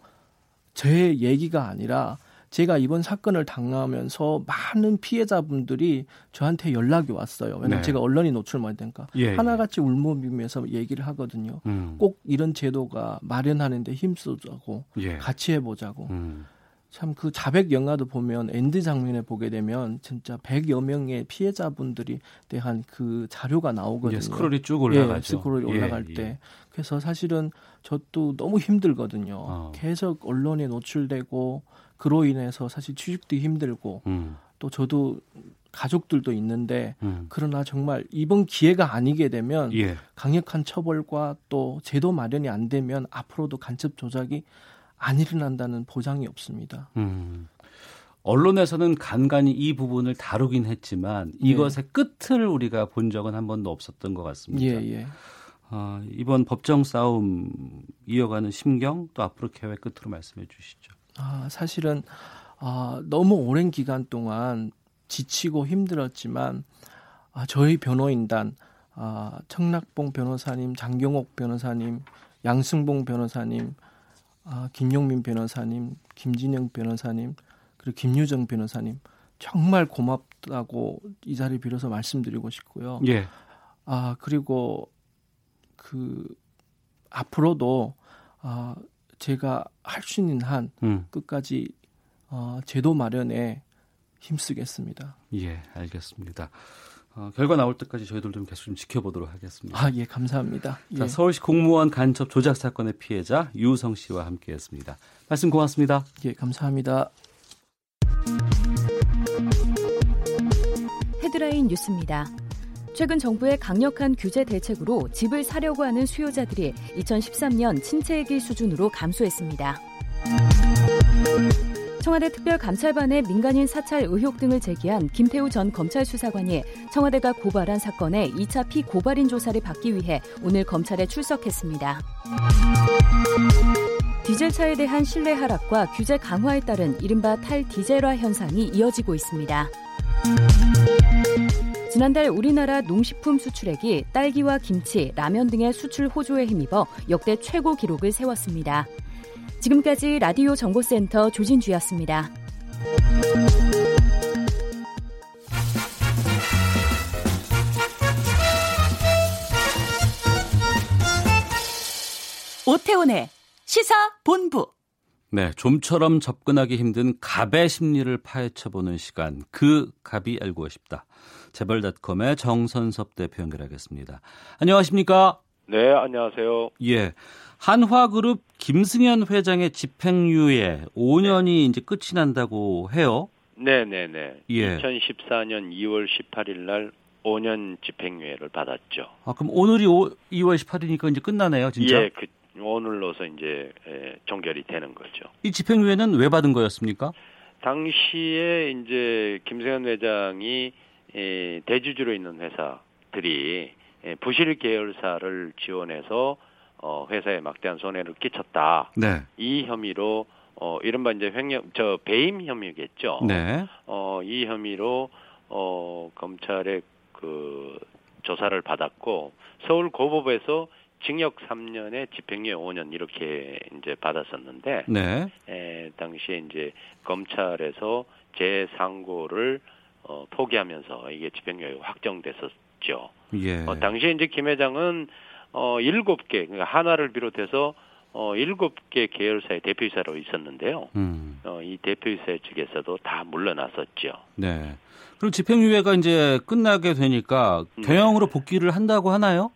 제 얘기가 아니라 제가 이번 사건을 당하면서 많은 피해자분들이 저한테 연락이 왔어요. 왜냐면 네. 제가 언론이 노출 많이 되니까 예, 하나같이 울먹이면서 얘기를 하거든요. 음. 꼭 이런 제도가 마련하는데 힘쓰자고 예. 같이 해보자고. 음. 참 그 자백 영화도 보면 end 장면에 보게 되면 진짜 100여 명의 피해자분들이 대한 그 자료가 나오거든요. 예, 스크롤이 쭉 올라가죠. 예, 스크롤이 예, 올라갈 예. 때. 그래서 사실은 저도 너무 힘들거든요. 어. 계속 언론에 노출되고 그로 인해서 사실 취직도 힘들고 음, 또 저도 가족들도 있는데 음. 그러나 정말 이번 기회가 아니게 되면 예. 강력한 처벌과 또 제도 마련이 안 되면 앞으로도 간첩 조작이 안 일어난다는 보장이 없습니다. 음. 언론에서는 간간히 이 부분을 다루긴 했지만 이것의 끝을 우리가 본 적은 한 번도 없었던 것 같습니다. 예, 예. 아, 이번 법정 싸움 이어가는 심경 또 앞으로 계획 끝으로 말씀해 주시죠. 아, 사실은 아, 너무 오랜 기간 동안 지치고 힘들었지만 아, 저희 변호인단 아, 청락봉 변호사님, 장경옥 변호사님, 양승봉 변호사님, 아, 김용민 변호사님, 김진영 변호사님, 그리고 김유정 변호사님 정말 고맙다고 이 자리 빌어서 말씀드리고 싶고요. 예. 아 그리고 그 앞으로도 아 제가 할 수 있는 한 음. 끝까지 어, 제도 마련에 힘쓰겠습니다. 예, 알겠습니다. 어, 결과 나올 때까지 저희들 좀 계속 좀 지켜보도록 하겠습니다. 아 예 감사합니다. 자, 예, 서울시 공무원 간첩 조작 사건의 피해자 유성 씨와 함께했습니다. 말씀 고맙습니다. 예 감사합니다. 헤드라인 뉴스입니다. 최근 정부의 강력한 규제 대책으로 집을 사려고 하는 수요자들이 2013년 친체액일 수준으로 감소했습니다. 청와대 특별감찰반의 민간인 사찰 의혹 등을 제기한 김태우 전 검찰 수사관이 청와대가 고발한 사건의 2차 피고발인 조사를 받기 위해 오늘 검찰에 출석했습니다. 디젤차에 대한 신뢰 하락과 규제 강화에 따른 이른바 탈디젤화 현상이 이어지고 있습니다. 지난달 우리나라 농식품 수출액이 딸기와 김치, 라면 등의 수출 호조에 힘입어 역대 최고 기록을 세웠습니다. 지금까지 라디오 정보센터 조진주였습니다. 오태훈의 시사 본부. 네, 좀처럼 접근하기 힘든 갑의 심리를 파헤쳐보는 시간. 그 갑이 알고 싶다. 재벌닷컴의 정선섭 대표 연결하겠습니다. 안녕하십니까? 네, 안녕하세요. 예. 한화그룹 김승현 회장의 집행유예 5년이 이제 끝이 난다고 해요. 네, 네, 네. 예. 2014년 2월 18일 날 5년 집행유예를 받았죠. 아, 그럼 오늘이 오, 2월 18일이니까 이제 끝나네요, 진짜. 예, 그 오늘로서 이제 에, 종결이 되는 거죠. 이 집행유예는 왜 받은 거였습니까? 당시에 이제 김승현 회장이 에, 대주주로 있는 회사들이 에, 부실 계열사를 지원해서 어, 회사에 막대한 손해를 끼쳤다. 네. 이 혐의로 어, 이른바 이제 횡령, 저 배임 혐의겠죠. 네. 어, 이 혐의로 어, 검찰의 그 조사를 받았고 서울 고법에서 징역 3년에 집행유예 5년 이렇게 이제 받았었는데 네. 에, 당시에 이제 검찰에서 제 상고를 어, 포기하면서 이게 집행유예가 확정됐었죠. 예. 어, 당시에 이제 김 회장은 어, 일곱 개 그러니까 하나를 비롯해서 어, 일곱 개 계열사의 대표이사로 있었는데요. 음. 어, 이 대표이사 측에서도 다 물러났었죠. 네. 그리고 집행유예가 이제 끝나게 되니까 네. 경영으로 복귀를 한다고 하나요?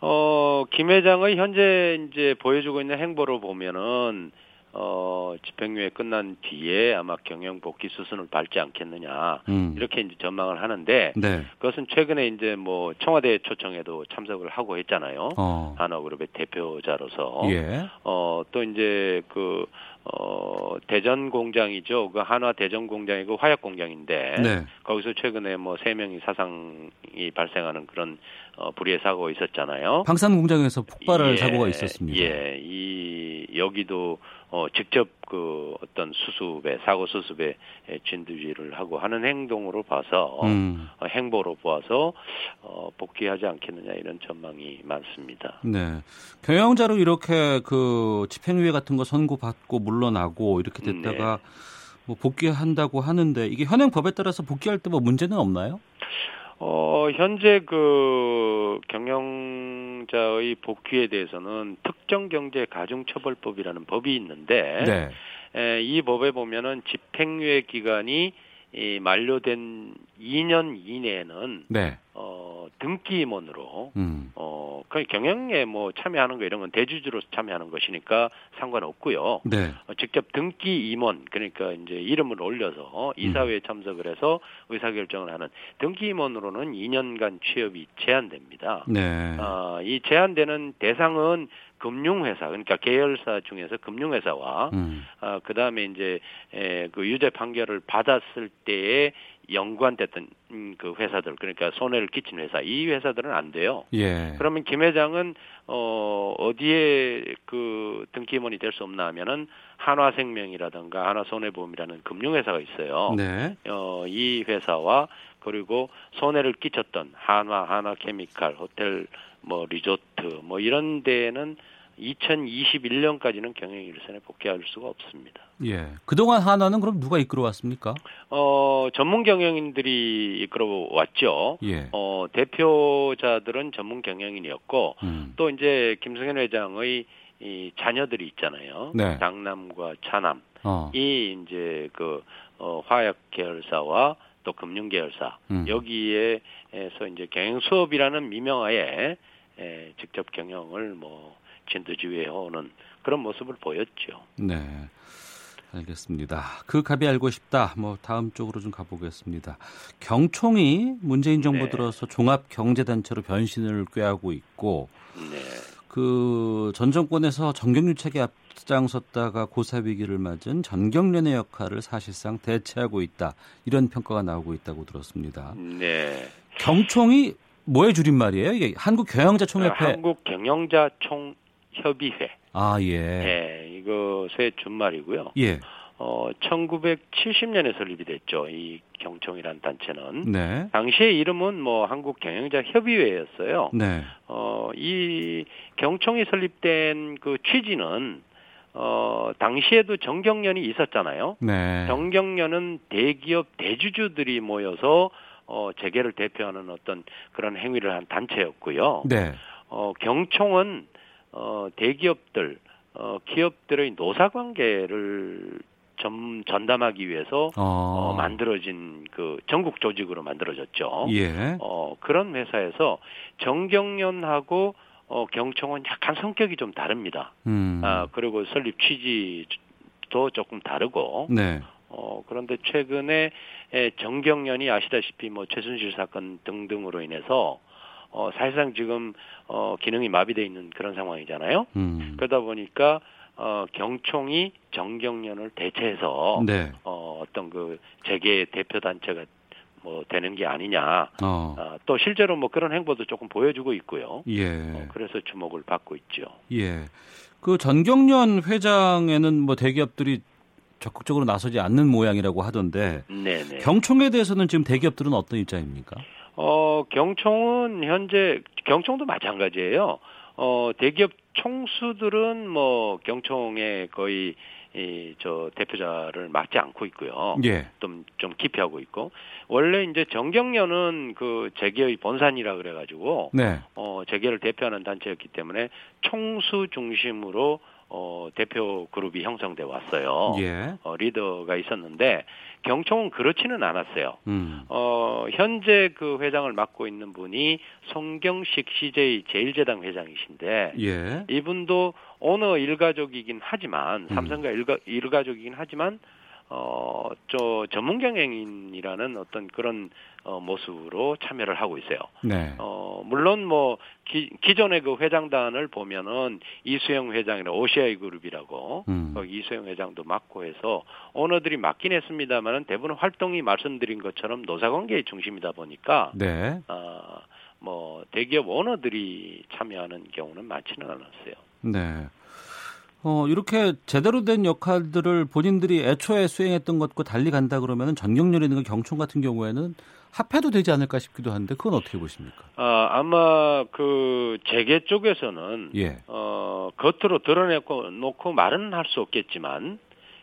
어, 김 회장의 현재 이제 보여주고 있는 행보를 보면은 어, 집행유예 끝난 뒤에 아마 경영 복귀 수순을 밟지 않겠느냐 음. 이렇게 이제 전망을 하는데 네. 그것은 최근에 이제 뭐 청와대 초청에도 참석을 하고 했잖아요. 어. 한화그룹의 대표자로서 예. 어, 또 이제 그, 어, 대전 공장이죠. 그 한화 대전 공장이 그 화약 공장인데. 네. 거기서 최근에 뭐 세 명이 사상이 발생하는 그런 어, 불의의 사고가 있었잖아요. 방산 공장에서 폭발할 예, 사고가 있었습니다. 예, 이 여기도 어, 직접 그 어떤 수습에 사고 수습에 진두지를 하고 하는 행동으로 봐서 음. 어, 행보로 보아서 어, 복귀하지 않겠느냐 이런 전망이 많습니다. 네. 경영자로 이렇게 그 집행유예 같은 거 선고받고 물러나고 이렇게 됐다가 네. 뭐 복귀한다고 하는데 이게 현행 법에 따라서 복귀할 때 뭐 문제는 없나요? 어, 현재 그 경영자의 복귀에 대해서는 특정 경제 가중처벌법이라는 법이 있는데 네. 에, 이 법에 보면은 집행유예 기간이 이 만료된 2년 이내에는 네. 어, 등기 임원으로 음. 어, 그 경영에 뭐 참여하는 거 이런 건 대주주로 참여하는 것이니까 상관없고요. 네. 어, 직접 등기 임원 그러니까 이제 이름을 올려서 이사회에 참석을 해서 의사 결정을 하는 등기 임원으로는 2년간 취업이 제한됩니다. 네. 어, 이 제한되는 대상은 금융회사 그러니까 계열사 중에서 금융회사와 음. 어, 그다음에 이제 에, 그 유죄 판결을 받았을 때에 연관됐던 음, 그 회사들 그러니까 손해를 끼친 회사 이 회사들은 안 돼요. 예. 그러면 김 회장은 어 어디에 그 등기 임원이 될 수 없나 하면은 한화생명이라든가 한화손해보험이라는 금융회사가 있어요. 네. 어이 회사와 그리고 손해를 끼쳤던 한화, 한화케미칼, 호텔 뭐 리조트 뭐 이런 데에는 2021년까지는 경영 일선에 복귀할 수가 없습니다. 예. 그동안 한화는 그럼 누가 이끌어왔습니까? 어, 전문 경영인들이 이끌어 왔죠. 예. 어, 대표자들은 전문 경영인이었고 음. 또 이제 김승현 회장의 이 자녀들이 있잖아요. 네. 장남과 차남. 어. 이 이제 그 어, 화약 계열사와 또 금융 계열사 음. 여기에서 이제 경영 수업이라는 미명하에 에, 직접 경영을 뭐 진두지휘해 오는 그런 모습을 보였죠. 네. 알겠습니다. 그 갑이 알고 싶다. 뭐 다음 쪽으로 좀 가보겠습니다. 경총이 문재인 정부 네. 들어서 종합 경제 단체로 변신을 꾀하고 있고 네. 그전 정권에서 정경유착에 앞장섰다가 고사 위기를 맞은 전경련의 역할을 사실상 대체하고 있다. 이런 평가가 나오고 있다고 들었습니다. 네. 경총이 뭐의 줄임말이에요? 이게 한국 경영자 총협회. 한국 경영자 총 협의회. 아 예. 네, 이것의 준말이고요. 예. 어, 1970년에 설립이 됐죠. 이 경총이란 단체는. 네. 당시의 이름은 뭐 한국 경영자 협의회였어요. 네. 어, 이 경총이 설립된 그 취지는 어, 당시에도 정경련이 있었잖아요. 네. 정경련은 대기업 대주주들이 모여서 어, 재계를 대표하는 어떤 그런 행위를 한 단체였고요. 네. 어, 경총은 어, 대기업들, 어, 기업들의 노사 관계를 점, 전담하기 위해서 어. 어, 만들어진 그 전국 조직으로 만들어졌죠. 예. 어, 그런 회사에서 정경련하고 어, 경총은 약간 성격이 좀 다릅니다. 음. 아, 그리고 설립 취지도 조금 다르고 네. 어, 그런데 최근에 에, 정경련이 아시다시피 뭐 최순실 사건 등등으로 인해서 어, 사실상 지금 어, 기능이 마비돼 있는 그런 상황이잖아요. 음. 그러다 보니까 어, 경총이 정경련을 대체해서 네. 어, 어떤 그 재계 대표 단체가 뭐 되는 게 아니냐. 어. 아, 또 실제로 뭐 그런 행보도 조금 보여주고 있고요. 예. 어, 그래서 주목을 받고 있죠. 예. 그 전경련 회장에는 뭐 대기업들이 적극적으로 나서지 않는 모양이라고 하던데 네네. 경총에 대해서는 지금 대기업들은 어떤 입장입니까? 어, 경총은 현재 경총도 마찬가지예요. 어, 대기업 총수들은 뭐 경총에 거의 이저 대표자를 맡지 않고 있고요. 예. 좀, 좀 기피하고 있고 원래 이제 정경련은 그 재계의 본산이라 그래가지고 네. 어 재계를 대표하는 단체였기 때문에 총수 중심으로 어 대표 그룹이 형성돼 왔어요. 예. 어 리더가 있었는데 경총은 그렇지는 않았어요. 음. 어 현재 그 회장을 맡고 있는 분이 송경식 CJ 제일제당 회장이신데 예. 이분도 오너 일가족이긴 하지만 음. 삼성가 일가 일가족이긴 하지만 어 저 전문 경영인이라는 어떤 그런 어 모습으로 참여를 하고 있어요. 네. 어 물론 뭐 기, 기존의 그 회장단을 보면은 이수영 회장이나 오시아이 그룹이라고 음. 거기 이수영 회장도 맡고 해서 오너들이 맡긴 했습니다만은 대부분 활동이 말씀드린 것처럼 노사관계의 중심이다 보니까 네. 아뭐 대기업 오너들이 참여하는 경우는 많지는 않았어요. 네. 어, 이렇게 제대로 된 역할들을 본인들이 애초에 수행했던 것과 달리 간다 그러면은 전경련이나 경총 같은 경우에는 합해도 되지 않을까 싶기도 한데 그건 어떻게 보십니까? 아, 아마 그 재계 쪽에서는 예. 어, 겉으로 드러내고 놓고 말은 할 수 없겠지만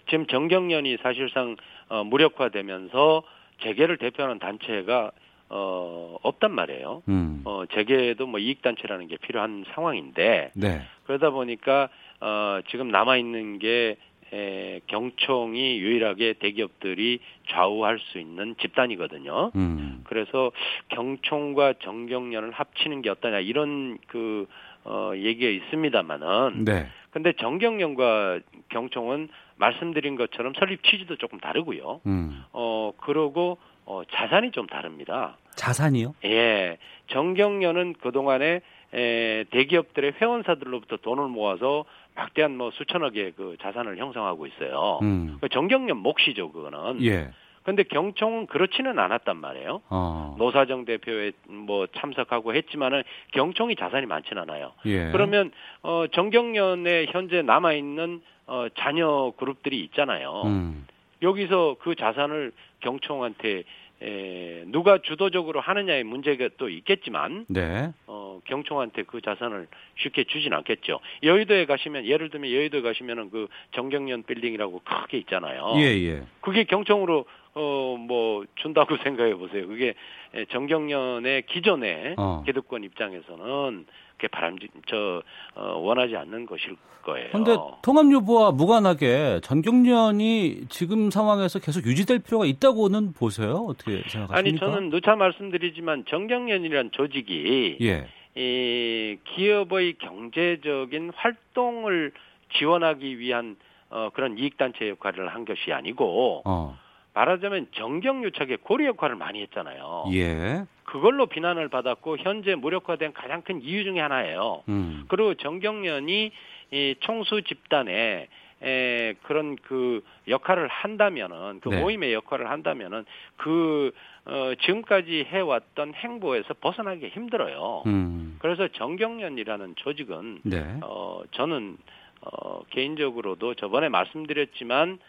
지금 정경련이 사실상 어, 무력화되면서 재계를 대표하는 단체가 어, 없단 말이에요. 음. 어, 재계도 뭐 이익 단체라는 게 필요한 상황인데 네. 그러다 보니까 어, 지금 남아 있는 게 에, 경총이 유일하게 대기업들이 좌우할 수 있는 집단이거든요. 음. 그래서 경총과 정경련을 합치는 게 어떠냐 이런 그 어, 얘기가 있습니다만은 네. 근데 정경련과 경총은 말씀드린 것처럼 설립 취지도 조금 다르고요. 음. 어 그러고 어, 자산이 좀 다릅니다. 자산이요? 예, 정경련은 그 동안에 에, 대기업들의 회원사들로부터 돈을 모아서 막대한 뭐 수천억의 그 자산을 형성하고 있어요. 음. 그 정경련 몫이죠, 그거는. 예. 근데 경총은 그렇지는 않았단 말이에요. 어. 노사정 대표에 뭐 참석하고 했지만은 경총이 자산이 많지는 않아요. 예. 그러면 어 정경련에 현재 남아 있는 어 자녀 그룹들이 있잖아요. 음. 여기서 그 자산을 경총한테 에, 누가 주도적으로 하느냐의 문제가 또 있겠지만 네. 어, 경총한테 그 자산을 쉽게 주진 않겠죠. 여의도에 가시면 예를 들면 여의도에 가시면은 그 정경련 빌딩이라고 크게 있잖아요. 예, 예. 그게 경총으로 어 뭐 준다고 생각해 보세요. 그게 에, 정경련의 기존의 어. 기득권 입장에서는 그게 바람직 저 어, 원하지 않는 것일 거예요. 근데 통합 유보와 무관하게 전경련이 지금 상황에서 계속 유지될 필요가 있다고는 보세요? 어떻게 생각하십니까? 아니 저는 누차 말씀드리지만 정경련이라는 조직이 예. 이 기업의 경제적인 활동을 지원하기 위한 어, 그런 이익단체 역할을 한 것이 아니고 어. 말하자면 정경유착의 고리 역할을 많이 했잖아요. 예. 그걸로 비난을 받았고 현재 무력화된 가장 큰 이유 중에 하나예요. 음. 그리고 정경련이 이 총수 집단에 에, 그런 그 역할을 한다면은 그 네. 모임의 역할을 한다면은 그 어, 지금까지 해왔던 행보에서 벗어나기 힘들어요. 음. 그래서 정경련이라는 조직은 네. 어, 저는 어, 개인적으로도 저번에 말씀드렸지만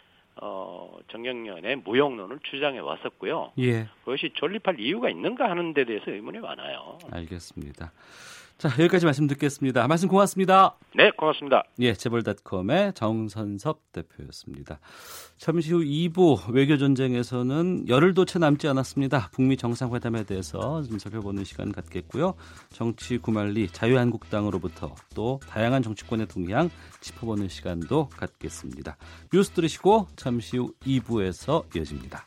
어, 정경련의 무용론을 주장해 왔었고요. 예. 그것이 존립할 이유가 있는가 하는 데 대해서 의문이 많아요. 알겠습니다. 자, 여기까지 말씀 듣겠습니다. 말씀 고맙습니다. 네, 고맙습니다. 예, 재벌닷컴의 정선섭 대표였습니다. 잠시 후 2부 외교 전쟁에서는 열흘도 채 남지 않았습니다. 북미 정상회담에 대해서 좀 살펴보는 시간 갖겠고요. 정치 구말리 자유한국당으로부터 또 다양한 정치권의 동향 짚어보는 시간도 갖겠습니다. 뉴스 들으시고 잠시 후 2부에서 이어집니다.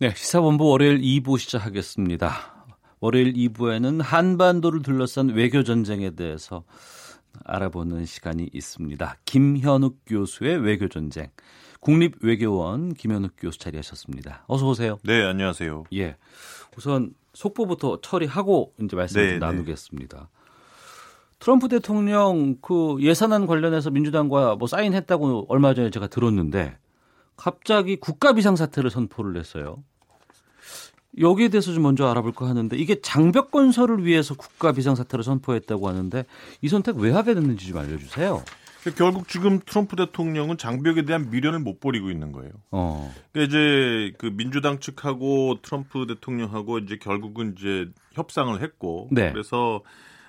네, 시사본부 월요일 2부 시작하겠습니다. 월요일 2부에는 한반도를 둘러싼 외교 전쟁에 대해서 알아보는 시간이 있습니다. 김현욱 교수의 외교 전쟁. 국립외교원 김현욱 교수 자리하셨습니다. 어서 오세요. 네, 안녕하세요. 예. 우선 속보부터 처리하고 이제 말씀 네, 좀 네. 나누겠습니다. 트럼프 대통령 그 예산안 관련해서 민주당과 뭐 사인했다고 얼마 전에 제가 들었는데 갑자기 국가 비상 사태를 선포를 했어요. 여기에 대해서 좀 먼저 알아볼까 하는데 이게 장벽 건설을 위해서 국가 비상 사태를 선포했다고 하는데 이 선택 왜 하게 됐는지 좀 알려주세요. 결국 지금 트럼프 대통령은 장벽에 대한 미련을 못 버리고 있는 거예요. 어. 그러니까 이제 그 민주당 측하고 트럼프 대통령하고 이제 결국은 이제 협상을 했고 네. 그래서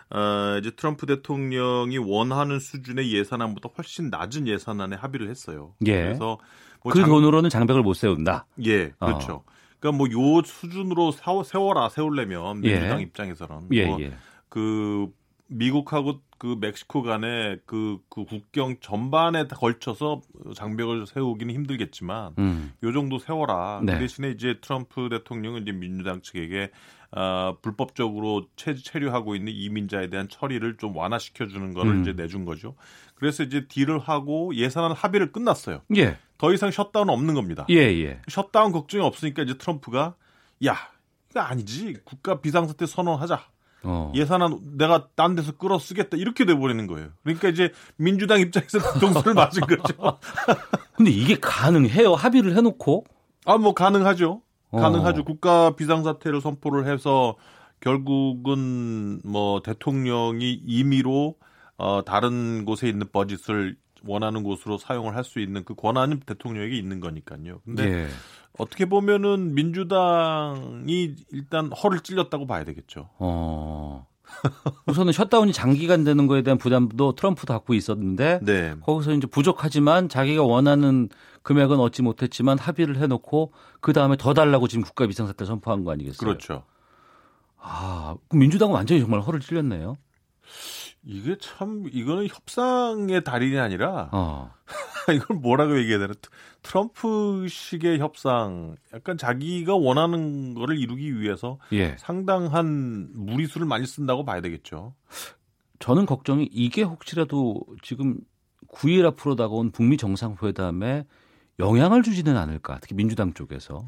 어 이제 트럼프 대통령이 원하는 수준의 예산안보다 훨씬 낮은 예산안에 합의를 했어요. 예. 그래서 뭐 그 장- 돈으로는 장벽을 못 세운다. 예, 그렇죠. 어. 그러니까 뭐 요 수준으로 세워, 세워라 세우려면 예. 민주당 입장에서는 예, 뭐 예. 그 미국하고 그 멕시코 간의 그, 그 국경 전반에 다 걸쳐서 장벽을 세우기는 힘들겠지만 음. 요 정도 세워라. 네. 그 대신에 이제 트럼프 대통령은 이제 민주당 측에게 아, 불법적으로 체, 체류하고 있는 이민자에 대한 처리를 좀 완화시켜 주는 거를 음. 이제 내준 거죠. 그래서 이제 deal을 하고 예산안 합의를 끝났어요. 예. 더 이상 셧다운은 없는 겁니다. 예, 예. 셧다운 걱정이 없으니까 이제 트럼프가 야 이거 아니지 국가 비상사태 선언하자 어. 예산안 내가 딴 데서 끌어 쓰겠다 이렇게 돼버리는 거예요. 그러니까 이제 민주당 입장에서 통수를 맞은 거죠. 근데 이게 가능해요? 합의를 해놓고? 아, 뭐 가능하죠. 어. 가능하죠. 국가 비상사태를 선포를 해서 결국은 뭐 대통령이 임의로 어 다른 곳에 있는 버짓을 원하는 곳으로 사용을 할 수 있는 그 권한은 대통령에게 있는 거니까요. 근데 예. 어떻게 보면은 민주당이 일단 허를 찔렸다고 봐야 되겠죠. 어. 우선은 셧다운이 장기간 되는 거에 대한 부담도 트럼프도 갖고 있었는데 네. 거기서 이제 부족하지만 자기가 원하는 금액은 얻지 못했지만 합의를 해놓고 그 다음에 더 달라고 지금 국가 비상사태 선포한 거 아니겠어요? 그렇죠. 아, 민주당은 완전히 정말 허를 찔렸네요. 이게 참 이거는 협상의 달인이 아니라 어. 이걸 뭐라고 얘기해야 되나 트- 트럼프식의 협상 약간 자기가 원하는 거를 이루기 위해서 예. 상당한 무리수를 많이 쓴다고 봐야 되겠죠. 저는 걱정이 이게 혹시라도 지금 9일 앞으로 다가온 북미 정상회담에 영향을 주지는 않을까, 특히 민주당 쪽에서.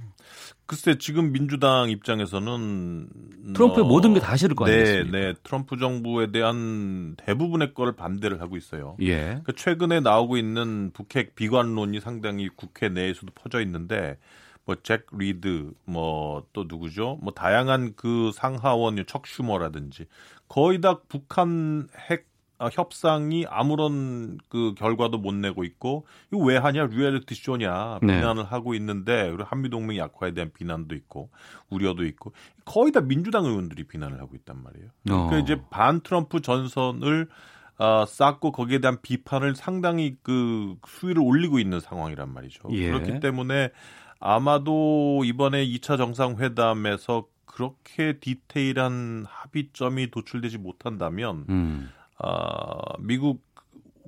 글쎄 지금 민주당 입장에서는 트럼프의 모든 게 다 싫을 거 네, 아니겠습니까? 네, 트럼프 정부에 대한 대부분의 거를 반대를 하고 있어요. 예. 그러니까 최근에 나오고 있는 북핵 비관론이 상당히 국회 내에서도 퍼져 있는데 뭐잭 리드 뭐 또 누구죠? 뭐 다양한 그 상하원 척 슈머라든지 거의 다 북한 핵 아, 협상이 아무런 그 결과도 못 내고 있고 이거 왜 하냐 리얼리티 쇼냐 네. 비난을 하고 있는데 그리고 한미 동맹 약화에 대한 비난도 있고 우려도 있고 거의 다 민주당 의원들이 비난을 하고 있단 말이에요. 그러니까 어. 이제 반 트럼프 전선을 어, 쌓고 거기에 대한 비판을 상당히 그 수위를 올리고 있는 상황이란 말이죠. 예. 그렇기 때문에 아마도 이번에 2차 정상회담에서 그렇게 디테일한 합의점이 도출되지 못한다면 음. 아, 미국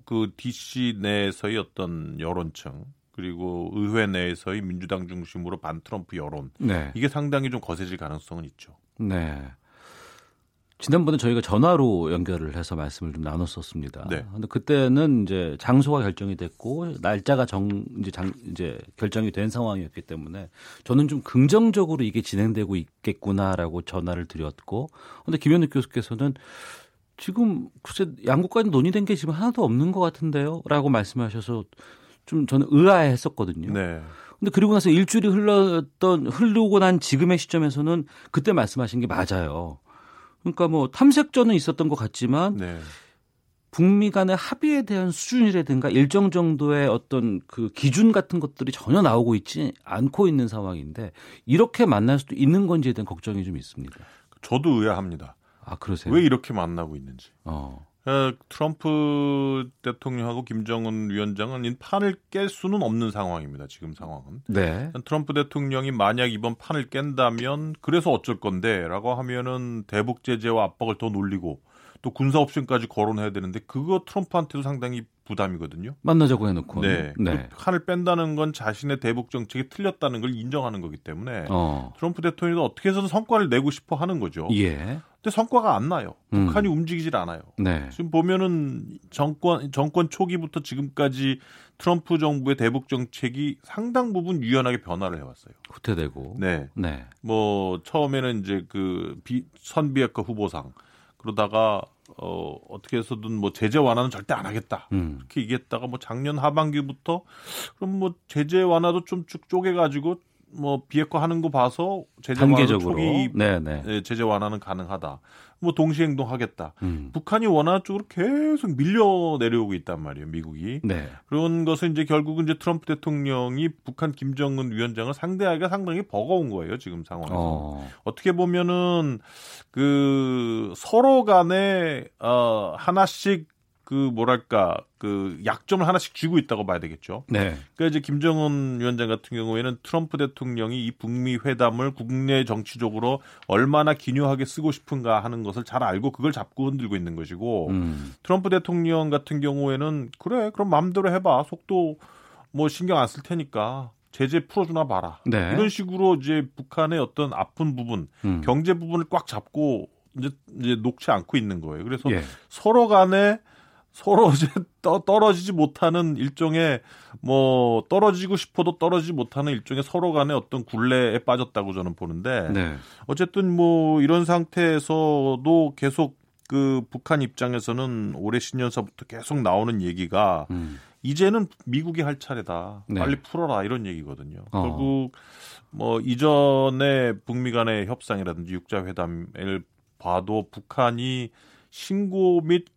그 DC 내에서의 어떤 여론층 그리고 의회 내에서의 민주당 중심으로 반 트럼프 여론 네. 이게 상당히 좀 거세질 가능성은 있죠. 네. 지난번에 저희가 전화로 연결을 해서 말씀을 좀 나눴었습니다. 네. 근데 그때는 이제 장소가 결정이 됐고 날짜가 정 이제 장 이제 결정이 된 상황이었기 때문에 저는 좀 긍정적으로 이게 진행되고 있겠구나라고 전화를 드렸고 근데 김현욱 교수께서는 지금 글쎄 양국 간에 논의된 게 지금 하나도 없는 것 같은데요라고 말씀하셔서 좀 저는 의아해했었거든요. 네. 근데 그리고 나서 일주일이 흘렀던 흐르고 난 지금의 시점에서는 그때 말씀하신 게 맞아요. 그러니까 뭐 탐색전은 있었던 것 같지만 네. 북미 간의 합의에 대한 수준이라든가 일정 정도의 어떤 그 기준 같은 것들이 전혀 나오고 있지 않고 있는 상황인데 이렇게 만날 수도 있는 건지에 대한 걱정이 좀 있습니다. 저도 의아합니다. 아 그러세요? 왜 이렇게 만나고 있는지. 어. 어, 트럼프 대통령하고 김정은 위원장은 이 판을 깰 수는 없는 상황입니다. 지금 상황은. 네. 트럼프 대통령이 만약 이번 판을 깬다면 그래서 어쩔 건데라고 하면은 대북 제재와 압박을 더 놀리고 또 군사 옵션까지 거론해야 되는데 그거 트럼프한테도 상당히 부담이거든요. 만나자고 해놓고. 네. 네. 그 판을 뺀다는 건 자신의 대북 정책이 틀렸다는 걸 인정하는 거기 때문에 어. 트럼프 대통령도 어떻게 해서든 성과를 내고 싶어 하는 거죠. 예. 근데 성과가 안 나요. 음. 북한이 움직이질 않아요. 네. 지금 보면은 정권 정권 초기부터 지금까지 트럼프 정부의 대북 정책이 상당 부분 유연하게 변화를 해왔어요. 후퇴되고. 네. 네. 뭐 처음에는 이제 그 비, 선비핵화 후보상 그러다가 어 어떻게 해서든 뭐 제재 완화는 절대 안 하겠다. 음. 이렇게 얘기했다가 뭐 작년 하반기부터 그럼 뭐 제재 완화도 좀 쭉 쪼개 가지고 뭐 비핵화 하는 거 봐서 제재 단계적으로. 초기 네네. 예, 제재 완화는 가능하다. 뭐 동시 행동하겠다. 음. 북한이 원화 쪽으로 계속 밀려 내려오고 있단 말이에요, 미국이. 네. 그런 것은 이제 결국은 이제 트럼프 대통령이 북한 김정은 위원장을 상대하기가 상당히 버거운 거예요, 지금 상황에서. 어. 어떻게 보면은 그 서로 간에 어 하나씩 그 뭐랄까 그 약점을 하나씩 쥐고 있다고 봐야 되겠죠. 네. 그러니까 이제 김정은 위원장 같은 경우에는 트럼프 대통령이 이 북미 회담을 국내 정치적으로 얼마나 기묘하게 쓰고 싶은가 하는 것을 잘 알고 그걸 잡고 흔들고 있는 것이고 음. 트럼프 대통령 같은 경우에는 그래 그럼 마음대로 해봐 속도 뭐 신경 안 쓸 테니까 제재 풀어주나 봐라 네. 이런 식으로 이제 북한의 어떤 아픈 부분 음. 경제 부분을 꽉 잡고 이제 이제 놓지 않고 있는 거예요. 그래서 예. 서로 간에 서로 이제 떠, 떨어지지 못하는 일종의 뭐 떨어지고 싶어도 떨어지지 못하는 일종의 서로 간의 어떤 굴레에 빠졌다고 저는 보는데 네. 어쨌든 뭐 이런 상태에서도 계속 그 북한 입장에서는 올해 신년사부터 계속 나오는 얘기가 음. 이제는 미국이 할 차례다. 네. 빨리 풀어라 이런 얘기거든요. 어. 결국 뭐 이전에 북미 간의 협상이라든지 육자 회담을 봐도 북한이 신고 및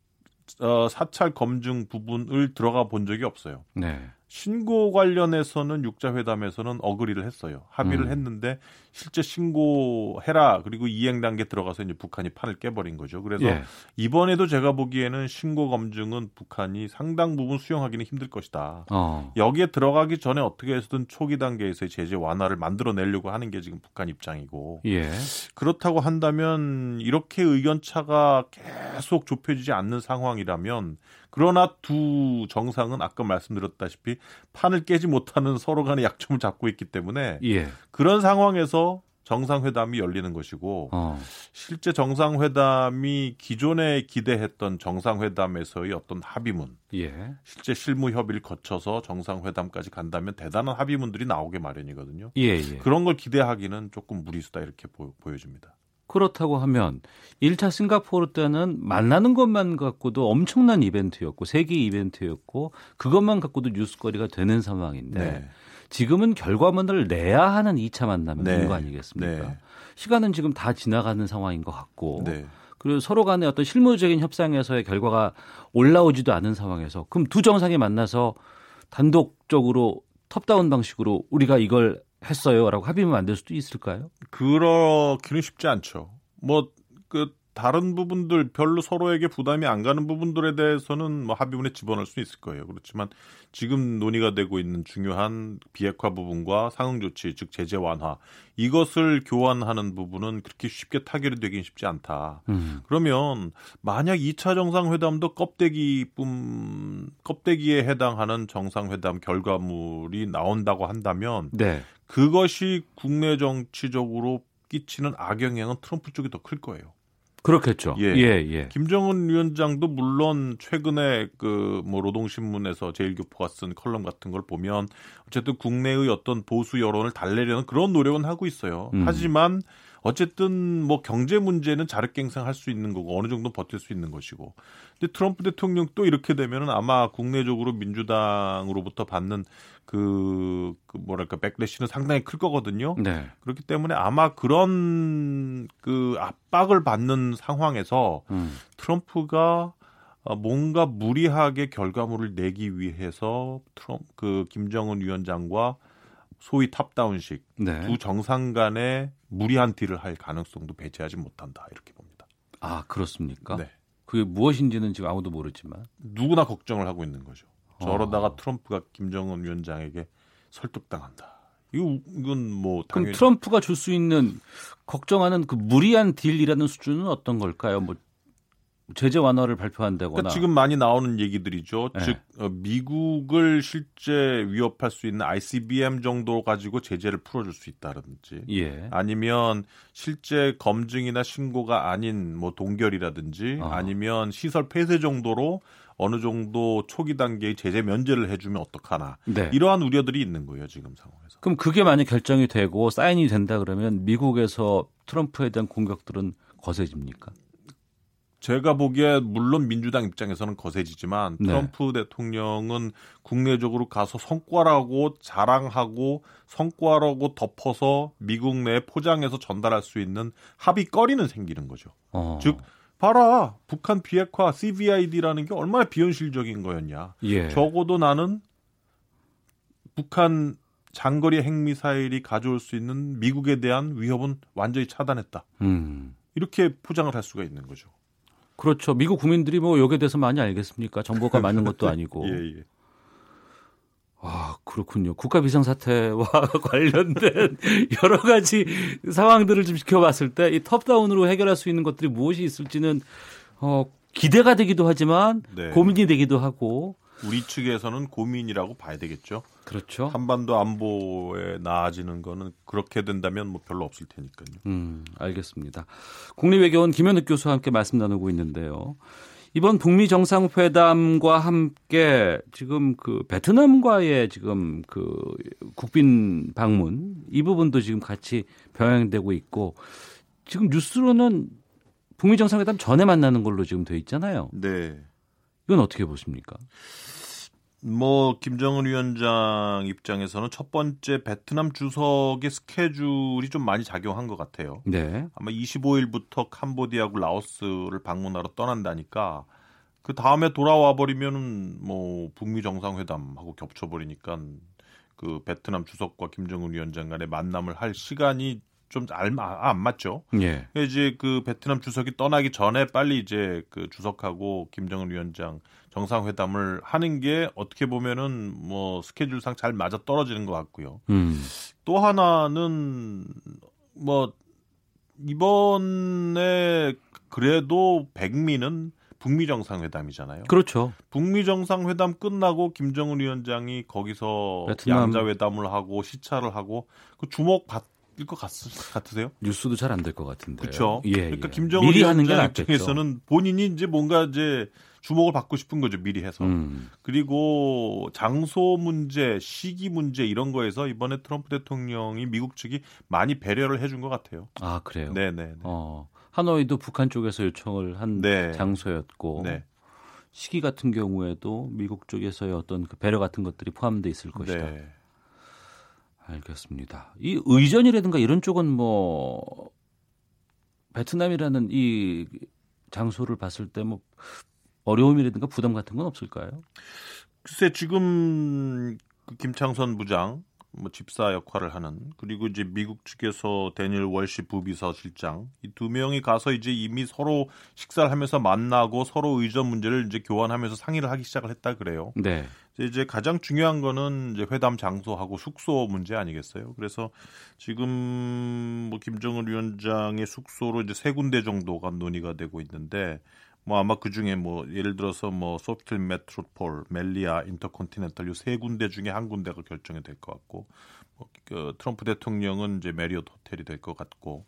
어, 사찰 검증 부분을 들어가 본 적이 없어요. 네. 신고 관련해서는 육자 회담에서는 어그리를 했어요. 합의를 음. 했는데 실제 신고해라 그리고 이행 단계 들어가서 이제 북한이 판을 깨버린 거죠. 그래서 예. 이번에도 제가 보기에는 신고 검증은 북한이 상당 부분 수용하기는 힘들 것이다. 어. 여기에 들어가기 전에 어떻게 해서든 초기 단계에서의 제재 완화를 만들어내려고 하는 게 지금 북한 입장이고 예. 그렇다고 한다면 이렇게 의견 차가 계속 좁혀지지 않는 상황이라면 그러나 두 정상은 아까 말씀드렸다시피 판을 깨지 못하는 서로 간의 약점을 잡고 있기 때문에 예. 그런 상황에서 정상회담이 열리는 것이고 어. 실제 정상회담이 기존에 기대했던 정상회담에서의 어떤 합의문 예. 실제 실무 협의를 거쳐서 정상회담까지 간다면 대단한 합의문들이 나오게 마련이거든요. 예, 예. 그런 걸 기대하기는 조금 무리수다 이렇게 보, 보여집니다. 그렇다고 하면 1차 싱가포르 때는 만나는 것만 갖고도 엄청난 이벤트였고 세계 이벤트였고 그것만 갖고도 뉴스거리가 되는 상황인데 네. 지금은 결과문을 내야 하는 2차 만남인 네. 거 아니겠습니까? 네. 시간은 지금 다 지나가는 상황인 것 같고 네. 그리고 서로 간의 어떤 실무적인 협상에서의 결과가 올라오지도 않은 상황에서 그럼 두 정상이 만나서 단독적으로 톱다운 방식으로 우리가 이걸 했어요라고 합의면 안 될 수도 있을까요? 그렇기는 쉽지 않죠. 뭐 그 다른 부분들 별로 서로에게 부담이 안 가는 부분들에 대해서는 뭐 합의문에 집어넣을 수 있을 거예요. 그렇지만 지금 논의가 되고 있는 중요한 비핵화 부분과 상응 조치 즉 제재 완화 이것을 교환하는 부분은 그렇게 쉽게 타결이 되긴 쉽지 않다. 음. 그러면 만약 2차 정상회담도 껍데기뿐 껍데기에 해당하는 정상회담 결과물이 나온다고 한다면 네. 그것이 국내 정치적으로 끼치는 악영향은 트럼프 쪽이 더 클 거예요. 그렇겠죠. 예. 예, 예. 김정은 위원장도 물론 최근에 그 뭐 노동신문에서 제일교포가 쓴 컬럼 같은 걸 보면 어쨌든 국내의 어떤 보수 여론을 달래려는 그런 노력은 하고 있어요. 음. 하지만 어쨌든 뭐 경제 문제는 자력갱생할 수 있는 거고 어느 정도 버틸 수 있는 것이고. 근데 트럼프 대통령 또 이렇게 되면은 아마 국내적으로 민주당으로부터 받는 그, 그 뭐랄까 백래시는 상당히 클 거거든요. 네. 그렇기 때문에 아마 그런 그 압박을 받는 상황에서 음. 트럼프가 어, 뭔가 무리하게 결과물을 내기 위해서 트럼프 그 김정은 위원장과 소위 탑다운식 네. 두 정상 간의 무리한 딜을 할 가능성도 배제하지 못한다 이렇게 봅니다. 아, 그렇습니까? 네. 그게 무엇인지는 지금 아무도 모르지만. 누구나 걱정을 하고 있는 거죠. 저러다가 어. 트럼프가 김정은 위원장에게 설득당한다. 이거 이건 뭐 그럼 당연히 트럼프가 줄 수 있는 걱정하는 그 무리한 딜이라는 수준은 어떤 걸까요? 뭐 제재 완화를 발표한다거나. 그러니까 지금 많이 나오는 얘기들이죠. 네. 즉 어, 미국을 실제 위협할 수 있는 ICBM 정도 가지고 제재를 풀어줄 수 있다든지, 예. 아니면 실제 검증이나 신고가 아닌 뭐 동결이라든지, 어. 아니면 시설 폐쇄 정도로 어느 정도 초기 단계의 제재 면제를 해주면 어떡하나 네. 이러한 우려들이 있는 거예요 지금 상황에서. 그럼 그게 만약 결정이 되고 사인이 된다 그러면 미국에서 트럼프에 대한 공격들은 거세집니까? 제가 보기에 물론 민주당 입장에서는 거세지지만 네. 트럼프 대통령은 국내적으로 가서 성과라고 자랑하고 성과라고 덮어서 미국 내에 포장해서 전달할 수 있는 합의거리는 생기는 거죠. 어. 즉 봐라 북한 비핵화 CVID라는 게 얼마나 비현실적인 거였냐. 예. 적어도 나는 북한 장거리 핵미사일이 가져올 수 있는 미국에 대한 위협은 완전히 차단했다. 음. 이렇게 포장을 할 수가 있는 거죠. 그렇죠. 미국 국민들이 뭐 여기에 대해서 많이 알겠습니까? 정보가 많은 것도 아니고. 예, 예. 아, 그렇군요. 국가 비상사태와 관련된 여러 가지 상황들을 좀 지켜봤을 때이 톱다운으로 해결할 수 있는 것들이 무엇이 있을지는 어, 기대가 되기도 하지만 네. 고민이 되기도 하고 우리 측에서는 고민이라고 봐야 되겠죠. 그렇죠. 한반도 안보에 나아지는 거는 그렇게 된다면 뭐 별로 없을 테니까요. 음, 알겠습니다. 국립외교원 김현욱 교수와 함께 말씀 나누고 있는데요. 이번 북미 정상회담과 함께 지금 그 베트남과의 지금 그 국빈 방문 이 부분도 지금 같이 병행되고 있고 지금 뉴스로는 북미 정상회담 전에 만나는 걸로 지금 돼 있잖아요. 네. 이건 어떻게 보십니까? 뭐 김정은 위원장 입장에서는 첫 번째 베트남 주석의 스케줄이 좀 많이 작용한 것 같아요. 네. 아마 25일부터 캄보디아하고 라오스를 방문하러 떠난다니까 그 다음에 돌아와 버리면은 뭐 북미 정상회담하고 겹쳐 버리니까 그 베트남 주석과 김정은 위원장 간의 만남을 할 시간이 좀안 맞죠. 예. 이제 그 베트남 주석이 떠나기 전에 빨리 이제 그 주석하고 김정은 위원장 정상회담을 하는 게 어떻게 보면은 뭐 스케줄상 잘 맞아 떨어지는 것 같고요. 음. 또 하나는 뭐 이번에 그래도 백미는 북미 정상회담이잖아요. 그렇죠. 북미 정상회담 끝나고 김정은 위원장이 거기서 베트남. 양자회담을 하고 시차를 하고 그 주목 받을 것 같, 같으세요? 뉴스도 잘 안 될 것 같은데. 그렇죠. 예, 그러니까 예. 김정은 위원장. 입장에서는 본인이 이제 뭔가 이제 주목을 받고 싶은 거죠 미리 해서. 음. 그리고 장소 문제, 시기 문제 이런 거에서 이번에 트럼프 대통령이 미국 측이 많이 배려를 해준 것 같아요. 아 그래요. 네네. 어, 하노이도 북한 쪽에서 요청을 한 네. 장소였고 네. 시기 같은 경우에도 미국 쪽에서의 어떤 그 배려 같은 것들이 포함돼 있을 것이다. 네. 알겠습니다. 이 의전이라든가 이런 쪽은 뭐 베트남이라는 이 장소를 봤을 때 뭐 어려움이라든가 부담 같은 건 없을까요? 글쎄 지금 그 김창선 부장 뭐 집사 역할을 하는 그리고 이제 미국 측에서 데니엘 월시 부비서 실장 이 두 명이 가서 이제 이미 서로 식사를 하면서 만나고 서로 의전 문제를 이제 교환하면서 상의를 하기 시작을 했다 그래요. 네. 이제 가장 중요한 거는 이제 회담 장소하고 숙소 문제 아니겠어요? 그래서 지금 뭐 김정은 위원장의 숙소로 이제 세 군데 정도가 논의가 되고 있는데 뭐 아마 그 중에 뭐 예를 들어서 뭐 소피텔 메트로폴, 멜리아, 인터컨티넨탈 요 세 군데 중에 한 군데가 결정이 될 것 같고 뭐, 그 트럼프 대통령은 이제 메리엇 호텔이 될 것 같고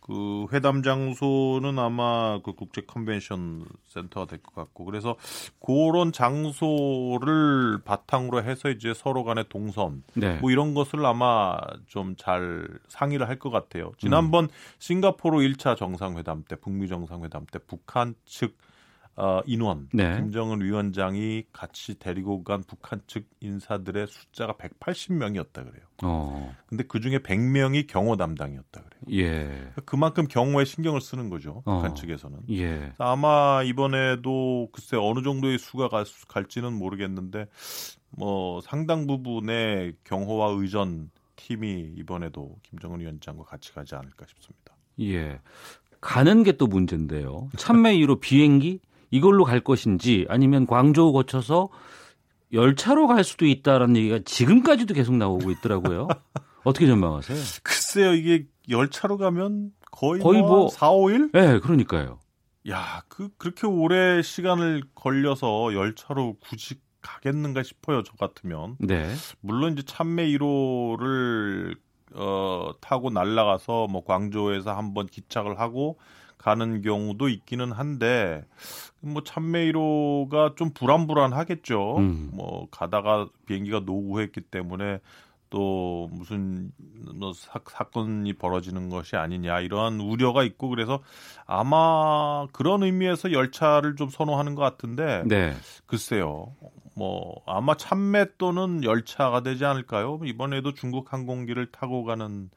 그 회담 장소는 아마 그 국제 컨벤션 센터가 될 것 같고 그래서 그런 장소를 바탕으로 해서 이제 서로 간의 동선 네. 뭐 이런 것을 아마 좀 잘 상의를 할 것 같아요. 지난번 싱가포르 1차 정상회담 때 북미 정상회담 때 북한 측 어, 인원 네. 김정은 위원장이 같이 데리고 간 북한 측 인사들의 숫자가 180명이었다 그래요. 어. 근데 그 중에 100명이 경호 담당이었다 그래요. 예. 그만큼 경호에 신경을 쓰는 거죠. 북한 어. 측에서는. 예. 아마 이번에도 글쎄 어느 정도의 수가 갈, 갈지는 모르겠는데 뭐 상당 부분의 경호와 의전 팀이 이번에도 김정은 위원장과 같이 가지 않을까 싶습니다. 예. 가는 게 또 문제인데요. 참매 이후로 비행기 이걸로 갈 것인지 아니면 광저우 거쳐서 열차로 갈 수도 있다라는 얘기가 지금까지도 계속 나오고 있더라고요. 어떻게 전망하세요? 글쎄요, 이게 열차로 가면 거의, 거의 뭐, 뭐- 한 4, 5일? 네, 그러니까요. 야, 그 그렇게 오래 시간을 걸려서 열차로 굳이 가겠는가 싶어요, 저 같으면. 네. 물론 이제 참매 1호를 어, 타고 날아가서 뭐 광저우에서 한번 기착을 하고 가는 경우도 있기는 한데 뭐 1호가 좀 불안불안하겠죠. 음. 뭐 가다가 비행기가 노후했기 때문에 또 무슨 뭐 사, 사건이 벌어지는 것이 아니냐 이러한 우려가 있고 그래서 아마 그런 의미에서 열차를 좀 선호하는 것 같은데 네. 글쎄요. 뭐 아마 참매 또는 열차가 되지 않을까요? 이번에도 중국 항공기를 타고 가는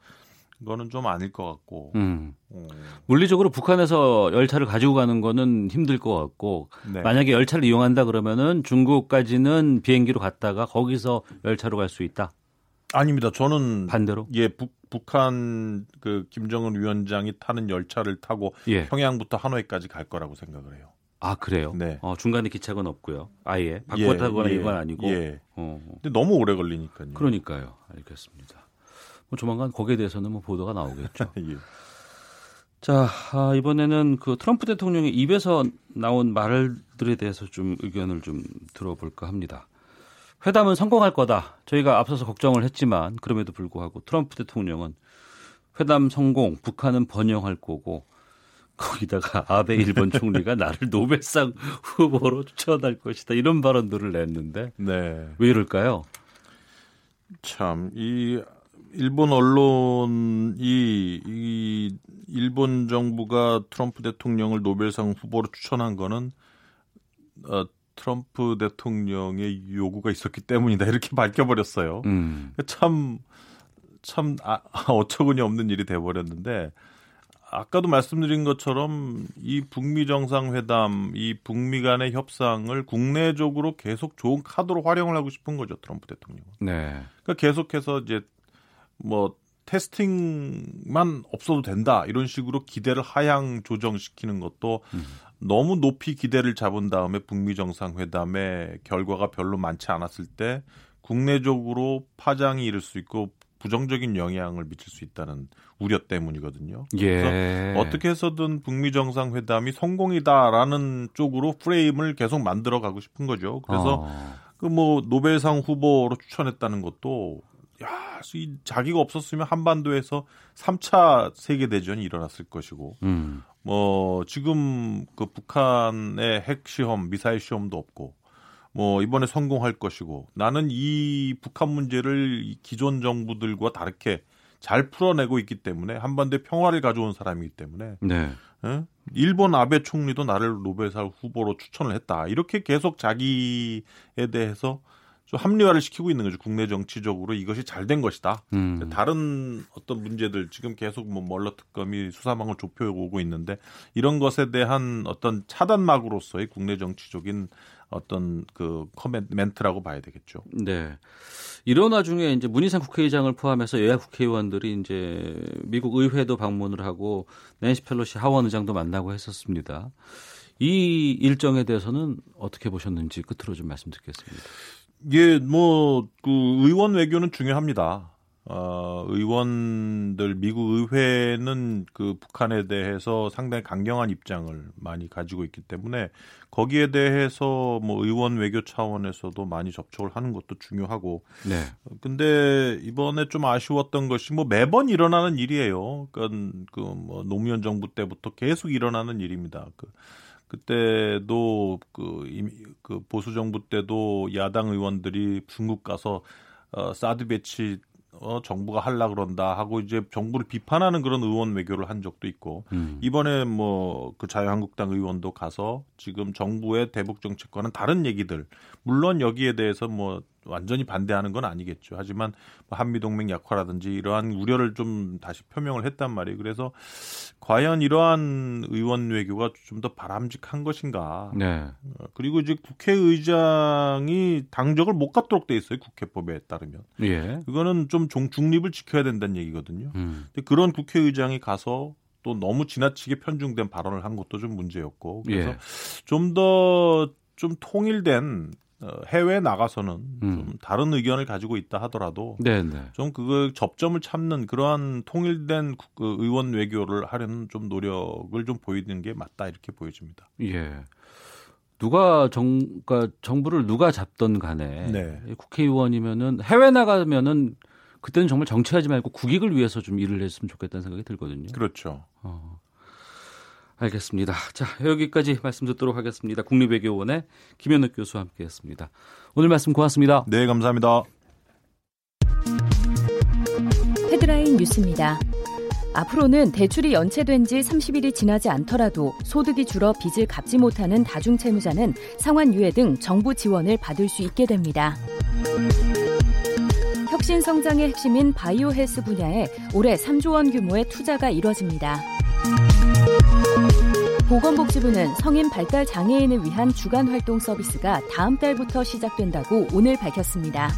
거는 좀 아닐 것 같고. 음. 어, 물리적으로 북한에서 열차를 가지고 가는 거는 힘들 것 같고 네. 만약에 열차를 이용한다 그러면은 중국까지는 비행기로 갔다가 거기서 열차로 갈 수 있다. 아닙니다. 저는 반대로 예, 북, 북한 그 김정은 위원장이 타는 열차를 타고 예. 평양부터 하노이까지 갈 거라고 생각을 해요. 아 그래요? 네. 어, 중간에 기착은 없고요. 아예 바꿔 예, 타거나 예, 이건 아니고. 예. 어, 근데 너무 오래 걸리니까요. 그러니까요. 알겠습니다. 뭐 조만간 거기에 대해서는 뭐 보도가 나오겠죠. 예. 자 아, 이번에는 그 트럼프 대통령의 입에서 나온 말들에 대해서 좀 의견을 좀 들어볼까 합니다. 회담은 성공할 거다. 저희가 앞서서 걱정을 했지만 그럼에도 불구하고 트럼프 대통령은 회담 성공, 북한은 번영할 거고 거기다가 아베 일본 총리가 나를 노벨상 후보로 추천할 것이다. 이런 발언들을 냈는데 네. 왜 이럴까요? 참, 이 일본 언론이 이 일본 정부가 트럼프 대통령을 노벨상 후보로 추천한 거는 어, 트럼프 대통령의 요구가 있었기 때문이다 이렇게 밝혀버렸어요. 음. 참, 참, 아, 어처구니 없는 일이 돼버렸는데, 아까도 말씀드린 것처럼 이 북미 정상회담, 이 북미 간의 협상을 국내적으로 계속 좋은 카드로 활용을 하고 싶은 거죠, 트럼프 대통령은. 네. 그러니까 계속해서 이제 뭐 테스팅만 없어도 된다 이런 식으로 기대를 하향 조정시키는 것도 음. 너무 높이 기대를 잡은 다음에 북미 정상회담의 결과가 별로 많지 않았을 때 국내적으로 파장이 일을 수 있고 부정적인 영향을 미칠 수 있다는 우려 때문이거든요. 예. 그래서 어떻게 해서든 북미 정상회담이 성공이다라는 쪽으로 프레임을 계속 만들어 가고 싶은 거죠. 그래서 어. 그뭐 노벨상 후보로 추천했다는 것도 야, 이 자기가 없었으면 한반도에서 3차 세계 대전이 일어났을 것이고 음. 뭐 지금 그 북한의 핵 시험, 미사일 시험도 없고 뭐 이번에 성공할 것이고 나는 이 북한 문제를 이 기존 정부들과 다르게 잘 풀어내고 있기 때문에 한반도에 평화를 가져온 사람이기 때문에 네. 예? 일본 아베 총리도 나를 노벨상 후보로 추천을 했다. 이렇게 계속 자기에 대해서 좀 합리화를 시키고 있는 거죠. 국내 정치적으로 이것이 잘 된 것이다. 음. 다른 어떤 문제들 지금 계속 뭐 멀러 특검이 수사망을 좁혀오고 있는데 이런 것에 대한 어떤 차단막으로서의 국내 정치적인 어떤 그 커멘트 멘트라고 봐야 되겠죠. 네. 이런 와중에 이제 문희상 국회의장을 포함해서 여야 국회의원들이 이제 미국 의회도 방문을 하고 낸시 펠로시 하원 의장도 만나고 했었습니다. 이 일정에 대해서는 어떻게 보셨는지 끝으로 좀 말씀드리겠습니다. 예, 뭐, 그, 의원 외교는 중요합니다. 어, 의원들, 미국 의회는 그 북한에 대해서 상당히 강경한 입장을 많이 가지고 있기 때문에 거기에 대해서 뭐 의원 외교 차원에서도 많이 접촉을 하는 것도 중요하고. 네. 근데 이번에 좀 아쉬웠던 것이 뭐 매번 일어나는 일이에요. 그러니까 그뭐 노무현 정부 때부터 계속 일어나는 일입니다. 그 그때도 그, 그 보수 정부 때도 야당 의원들이 중국 가서 어, 사드 배치 어, 정부가 할라 그런다 하고 이제 정부를 비판하는 그런 의원 외교를 한 적도 있고 음. 이번에 뭐 그 자유한국당 의원도 가서 지금 정부의 대북 정책과는 다른 얘기들 물론 여기에 대해서 뭐 완전히 반대하는 건 아니겠죠. 하지만 뭐 한미 동맹 약화라든지 이러한 우려를 좀 다시 표명을 했단 말이에요. 그래서 과연 이러한 의원 외교가 좀 더 바람직한 것인가. 네. 어, 그리고 이제 국회의장이 당적을 못 갖도록 돼 있어요. 국회법에 따르면. 예. 그거는 좀 종- 중립을 지켜야 된다는 얘기거든요. 음. 근데 그런 국회의장이 가서 또 너무 지나치게 편중된 발언을 한 것도 좀 문제였고 그래서 예. 좀더 좀 통일된 어, 해외에 나가서는 음. 좀 다른 의견을 가지고 있다 하더라도 네, 네. 좀 그거 접점을 찾는 그러한 통일된 국- 그 의원 외교를 하려는 좀 노력을 좀 보이는 게 맞다 이렇게 보여집니다. 예. 누가 정, 그러니까 정부를 누가 잡던 간에 네. 국회의원이면은 해외 나가면은 그때는 정말 정치하지 말고 국익을 위해서 좀 일을 했으면 좋겠다는 생각이 들거든요. 그렇죠. 어. 알겠습니다. 자, 여기까지 말씀 듣도록 하겠습니다. 국립외교원의 김현욱 교수와 함께 했습니다. 오늘 말씀 고맙습니다. 네, 감사합니다. 헤드라인 뉴스입니다. 앞으로는 대출이 연체된 지 30일이 지나지 않더라도 소득이 줄어 빚을 갚지 못하는 다중채무자는 상환유예 등 정부 지원을 받을 수 있게 됩니다. 혁신 성장의 핵심인 바이오 헬스 분야에 올해 3조 원 규모의 투자가 이뤄집니다. 보건복지부는 성인 발달 장애인을 위한 주간 활동 서비스가 다음 달부터 시작된다고 오늘 밝혔습니다.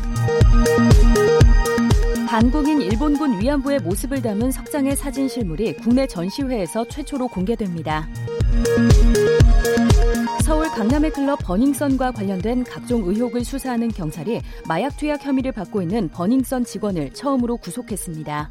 한국인 일본군 위안부의 모습을 담은 석장의 사진 실물이 국내 전시회에서 최초로 공개됩니다. 서울 강남의 클럽 버닝썬과 관련된 각종 의혹을 수사하는 경찰이 마약 투약 혐의를 받고 있는 버닝썬 직원을 처음으로 구속했습니다.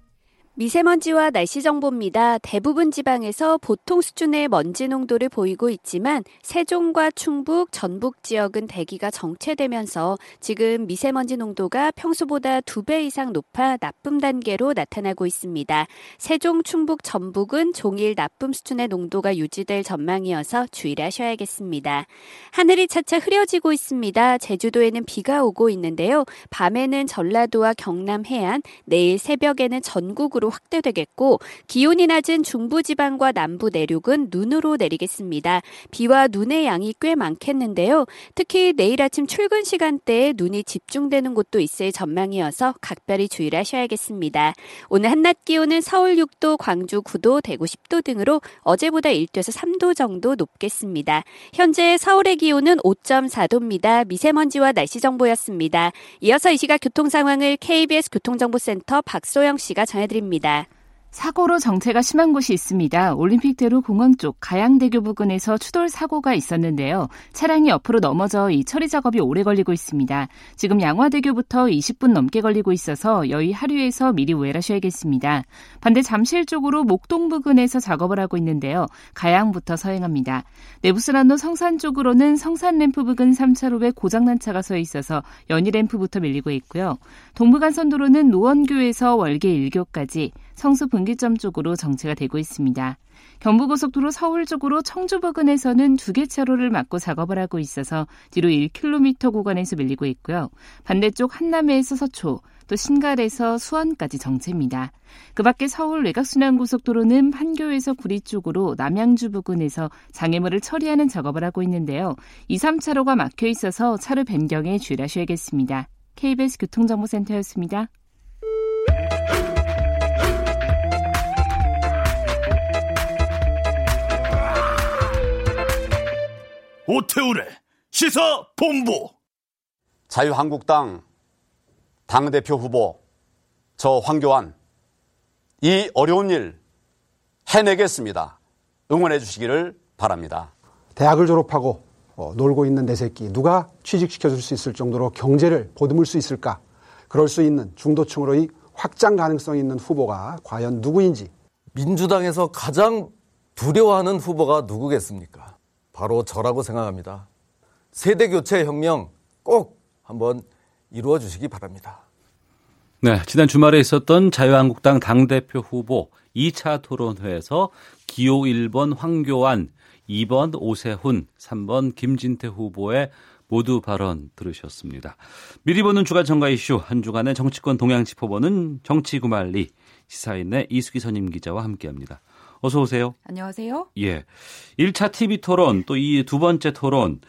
미세먼지와 날씨 정보입니다. 대부분 지방에서 보통 수준의 먼지 농도를 보이고 있지만 세종과 충북, 전북 지역은 대기가 정체되면서 지금 미세먼지 농도가 평소보다 두 배 이상 높아 나쁨 단계로 나타나고 있습니다. 세종, 충북, 전북은 종일 나쁨 수준의 농도가 유지될 전망이어서 주의를 하셔야겠습니다. 하늘이 차차 흐려지고 있습니다. 제주도에는 비가 오고 있는데요. 밤에는 전라도와 경남 해안, 내일 새벽에는 전국으로 전국으로 확대되겠고 기온이 낮은 중부지방과 남부 내륙은 눈으로 내리겠습니다. 비와 눈의 양이 꽤 많겠는데요. 특히 내일 아침 출근 시간대에 눈이 집중되는 곳도 있을 전망이어서 각별히 주의를 하셔야겠습니다. 오늘 한낮 기온은 서울 6도, 광주 9도, 대구 10도 등으로 어제보다 1도에서 3도 정도 높겠습니다. 현재 서울의 기온은 5.4도입니다. 미세먼지와 날씨 정보였습니다. 이어서 이 시각 교통 상황을 KBS 교통정보센터 박소영 씨가 전해드립니다. 있습니다. 사고로 정체가 심한 곳이 있습니다. 올림픽대로 공항 쪽 가양대교 부근에서 추돌 사고가 있었는데요. 차량이 옆으로 넘어져 이 처리 작업이 오래 걸리고 있습니다. 지금 양화대교부터 20분 넘게 걸리고 있어서 여의 하류에서 미리 우회하셔야겠습니다. 반대 잠실 쪽으로 목동 부근에서 작업을 하고 있는데요. 가양부터 서행합니다. 내부순환로 성산 쪽으로는 성산램프 부근 3차로에 고장난 차가 서 있어서 연희램프부터 밀리고 있고요. 동부간선도로는 노원교에서 월계 1교까지 성수 분기점 쪽으로 정체가 되고 있습니다. 경부고속도로 서울 쪽으로 청주 부근에서는 두 개 차로를 막고 작업을 하고 있어서 뒤로 1km 구간에서 밀리고 있고요. 반대쪽 한남에서 서초, 또 신갈에서 수원까지 정체입니다. 그 밖에 서울 외곽순환고속도로는 판교에서 구리 쪽으로 남양주 부근에서 장애물을 처리하는 작업을 하고 있는데요. 2, 3차로가 막혀 있어서 차로 변경에 주의하셔야겠습니다. KBS 교통정보센터였습니다. 오태우래 시사 본부 자유한국당 당대표 후보 저 황교안 이 어려운 일 해내겠습니다. 응원해 주시기를 바랍니다. 대학을 졸업하고 어, 놀고 있는 내 새끼 누가 취직시켜 줄 수 있을 정도로 경제를 보듬을 수 있을까? 그럴 수 있는 중도층으로의 확장 가능성이 있는 후보가 과연 누구인지 민주당에서 가장 두려워하는 후보가 누구겠습니까? 바로 저라고 생각합니다. 세대 교체 혁명 꼭 한번 이루어 주시기 바랍니다. 네, 지난 주말에 있었던 자유한국당 당대표 후보 2차 토론회에서 기호 1번 황교안, 2번 오세훈, 3번 김진태 후보의 모두 발언 들으셨습니다. 미리 보는 주간 정가 이슈 한 주간의 정치권 동향 짚어보는 정치구말리 시사인의 이수기 선임 기자와 함께합니다. 어서 오세요. 안녕하세요. 예. 1차 TV 토론 또 이 두 번째 토론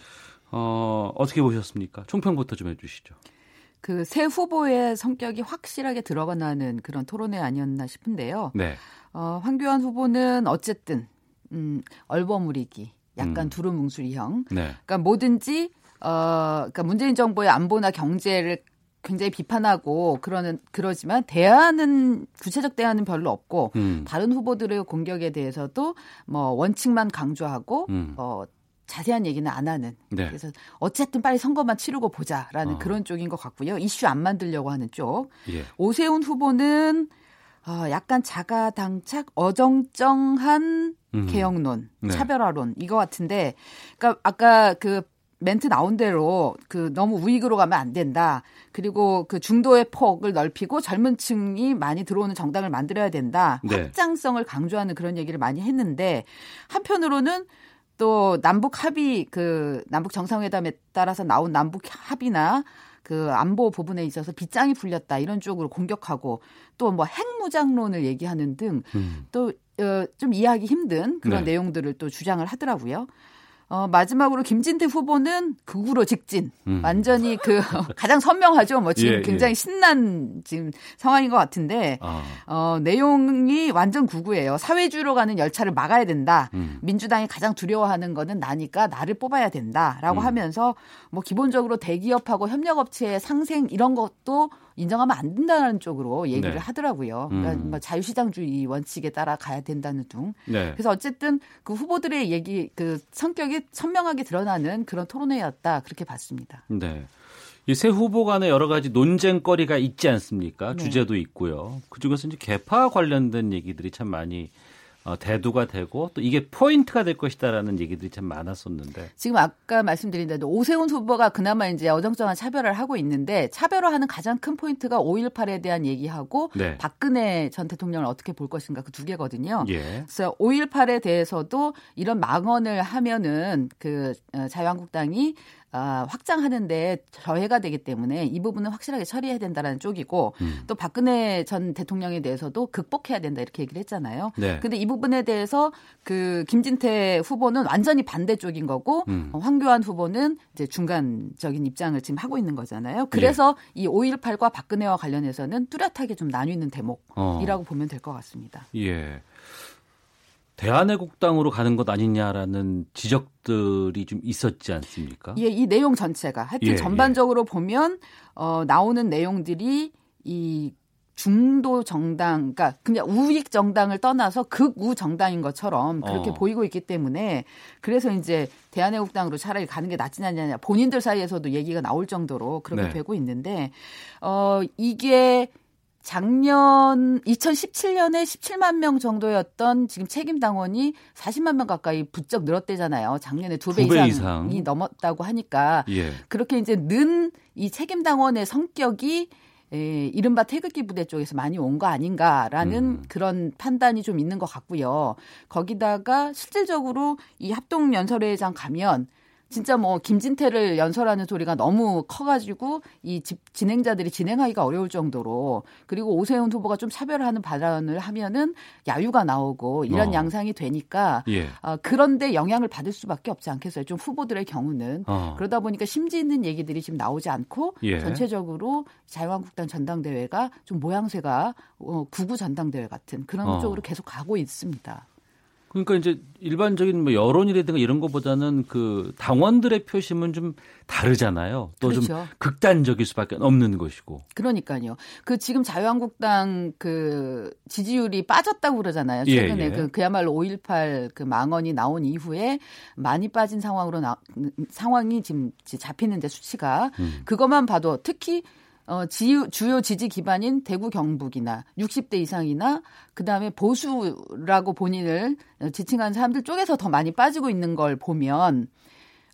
어, 어떻게 보셨습니까? 총평부터 좀 해주시죠. 그 새 후보의 성격이 확실하게 들어가는 그런 토론회 아니었나 싶은데요. 네. 어, 황교안 후보는 어쨌든 음, 얼버무리기, 약간 음. 두루뭉술이형. 네. 그러니까 뭐든지 어, 그러니까 문재인 정부의 안보나 경제를 굉장히 비판하고 그러는 그러지만 대안은 구체적 대안은 별로 없고 음. 다른 후보들의 공격에 대해서도 뭐 원칙만 강조하고 음. 어 자세한 얘기는 안 하는. 네. 그래서 어쨌든 빨리 선거만 치르고 보자라는 어. 그런 쪽인 것 같고요. 이슈 안 만들려고 하는 쪽. 예. 오세훈 후보는 어, 약간 자가당착 어정쩡한 음. 개혁론, 네. 차별화론 이거 같은데, 그러니까 아까 그 멘트 나온 대로 그 너무 우익으로 가면 안 된다. 그리고 그 중도의 폭을 넓히고 젊은 층이 많이 들어오는 정당을 만들어야 된다. 네. 확장성을 강조하는 그런 얘기를 많이 했는데 한편으로는 또 남북 합의 그 남북 정상회담에 따라서 나온 남북 합의나 그 안보 부분에 있어서 빗장이 풀렸다 이런 쪽으로 공격하고 또 뭐 핵무장론을 얘기하는 등 음. 또 어, 좀 이해하기 힘든 그런 네. 내용들을 또 주장을 하더라고요. 어, 마지막으로 김진태 후보는 극우로 직진. 음. 완전히 그 가장 선명하죠. 뭐 지금 예, 예. 굉장히 신난 지금 상황인 것 같은데 아. 어, 내용이 완전 극우예요. 사회주의로 가는 열차를 막아야 된다. 음. 민주당이 가장 두려워하는 거는 나니까 나를 뽑아야 된다라고 음. 하면서 뭐 기본적으로 대기업하고 협력업체의 상생 이런 것도 인정하면 안 된다는 쪽으로 얘기를 네. 하더라고요. 그러니까 음. 뭐 자유시장주의 원칙에 따라 가야 된다는 둥. 네. 그래서 어쨌든 그 후보들의 얘기 그 성격이 선명하게 드러나는 그런 토론회였다 그렇게 봤습니다. 네. 이 세 후보 간에 여러 가지 논쟁거리가 있지 않습니까? 네. 주제도 있고요. 그중에서 이제 계파 관련된 얘기들이 참 많이 어, 대두가 되고 또 이게 포인트가 될 것이다라는 얘기들이 참 많았었는데. 지금 아까 말씀드린 대로 오세훈 후보가 그나마 이제 어정쩡한 차별을 하고 있는데 차별화하는 가장 큰 포인트가 5.18에 대한 얘기하고 네. 박근혜 전 대통령을 어떻게 볼 것인가 그 두 개거든요. 예. 그래서 5.18에 대해서도 이런 망언을 하면은 그 어, 자유한국당이 아, 확장하는데 저해가 되기 때문에 이 부분은 확실하게 처리해야 된다라는 쪽이고 음. 또 박근혜 전 대통령에 대해서도 극복해야 된다 이렇게 얘기를 했잖아요. 네. 근데 이 부분에 대해서 그 김진태 후보는 완전히 반대 쪽인 거고 음. 어, 황교안 후보는 이제 중간적인 입장을 지금 하고 있는 거잖아요. 그래서 예. 이 5.18과 박근혜와 관련해서는 뚜렷하게 좀 나뉘는 대목이라고 어. 보면 될 것 같습니다. 예. 대한애국당으로 가는 것 아니냐라는 지적들이 좀 있었지 않습니까? 예, 이 내용 전체가 하여튼 예, 전반적으로 보면 어 나오는 내용들이 이 중도 정당, 그러니까 그냥 우익 정당을 떠나서 극우 정당인 것처럼 그렇게 어. 보이고 있기 때문에 그래서 이제 대한애국당으로 차라리 가는 게 낫지 않냐 본인들 사이에서도 얘기가 나올 정도로 그렇게 네. 되고 있는데 어 이게 작년 2017년에 17만 명 정도였던 지금 책임 당원이 40만 명 가까이 부쩍 늘었대잖아요. 작년에 두배 두배 이상이 이상. 넘었다고 하니까 예. 그렇게 이제 는 이 책임 당원의 성격이 에, 이른바 태극기 부대 쪽에서 많이 온 거 아닌가라는 음. 그런 판단이 좀 있는 것 같고요. 거기다가 실질적으로 이 합동 연설회장 가면 진짜 뭐 김진태를 연설하는 소리가 너무 커가지고 이 집, 진행자들이 진행하기가 어려울 정도로 그리고 오세훈 후보가 좀 차별하는 발언을 하면은 야유가 나오고 이런 어. 양상이 되니까 예. 어, 그런데 영향을 받을 수밖에 없지 않겠어요. 좀 후보들의 경우는 어. 그러다 보니까 심지 있는 얘기들이 지금 나오지 않고 예. 전체적으로 자유한국당 전당대회가 좀 모양새가 어, 구구 전당대회 같은 그런 어. 쪽으로 계속 가고 있습니다. 그러니까 이제 일반적인 뭐 여론이라든가 이런 것보다는 그 당원들의 표심은 좀 다르잖아요. 또좀 그렇죠. 극단적일 수밖에 없는 것이고. 그러니까요. 그 지금 자유한국당 그 지지율이 빠졌다고 그러잖아요. 예, 최근에 예. 그 그야말로 5.18 그 망언이 나온 이후에 많이 빠진 상황으로 나, 상황이 지금 잡히는데 수치가 음. 그것만 봐도 특히 어, 지, 주요 지지 기반인 대구 경북이나 60대 이상이나 그다음에 보수라고 본인을 지칭하는 사람들 쪽에서 더 많이 빠지고 있는 걸 보면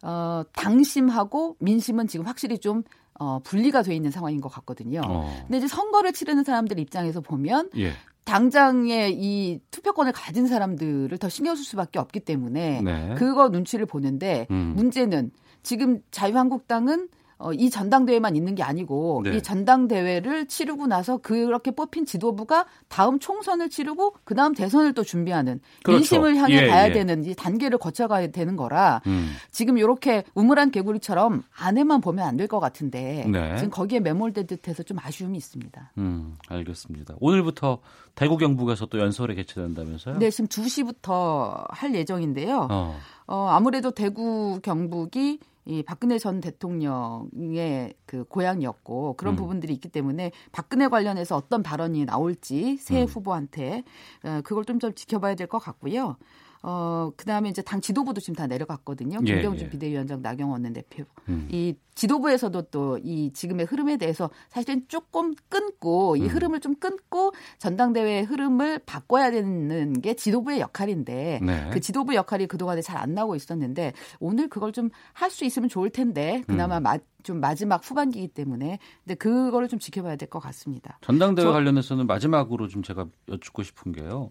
어, 당심하고 민심은 지금 확실히 좀 어, 분리가 돼 있는 상황인 것 같거든요. 어. 근데 이제 선거를 치르는 사람들 입장에서 보면 예. 당장에 이 투표권을 가진 사람들을 더 신경 쓸 수밖에 없기 때문에 네. 그거 눈치를 보는데 음. 문제는 지금 자유한국당은 어, 이 전당대회만 있는 게 아니고 네. 이 전당대회를 치르고 나서 그렇게 뽑힌 지도부가 다음 총선을 치르고 그 다음 대선을 또 준비하는 그렇죠. 민심을 향해 예, 가야 예. 되는 이 단계를 거쳐가야 되는 거라 음. 지금 이렇게 우물한 개구리처럼 안에만 보면 안 될 것 같은데 네. 지금 거기에 매몰된 듯해서 좀 아쉬움이 있습니다. 음, 알겠습니다. 오늘부터 대구 경북에서 또 연설회 개최된다면서요? 네, 지금 2시부터 할 예정인데요. 어. 어, 아무래도 대구 경북이 이 박근혜 전 대통령의 그 고향이었고 그런 음. 부분들이 있기 때문에 박근혜 관련해서 어떤 발언이 나올지 새 음. 후보한테 어, 그걸 좀 좀 지켜봐야 될 것 같고요. 어, 그 다음에 이제 당 지도부도 지금 다 내려갔거든요. 예, 김경준 예. 비대위원장 나경원 원내대표. 음. 이 지도부에서도 또 이 지금의 흐름에 대해서 사실은 조금 끊고 이 음. 흐름을 좀 끊고 전당대회의 흐름을 바꿔야 되는 게 지도부의 역할인데 네. 그 지도부 역할이 그동안에 잘 안 나오고 있었는데 오늘 그걸 좀 할 수 있으면 좋을 텐데 그나마 음. 마, 좀 마지막 후반기이기 때문에 근데 그거를 좀 지켜봐야 될 것 같습니다. 전당대회 저- 관련해서는 마지막으로 좀 제가 여쭙고 싶은 게요.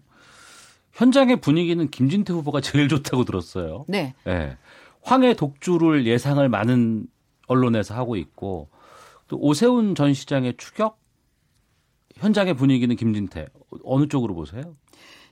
현장의 분위기는 김진태 후보가 제일 좋다고 들었어요. 네. 예. 황해 독주를 예상을 많은 언론에서 하고 있고 또 오세훈 전 시장의 추격 현장의 분위기는 김진태 어느 쪽으로 보세요?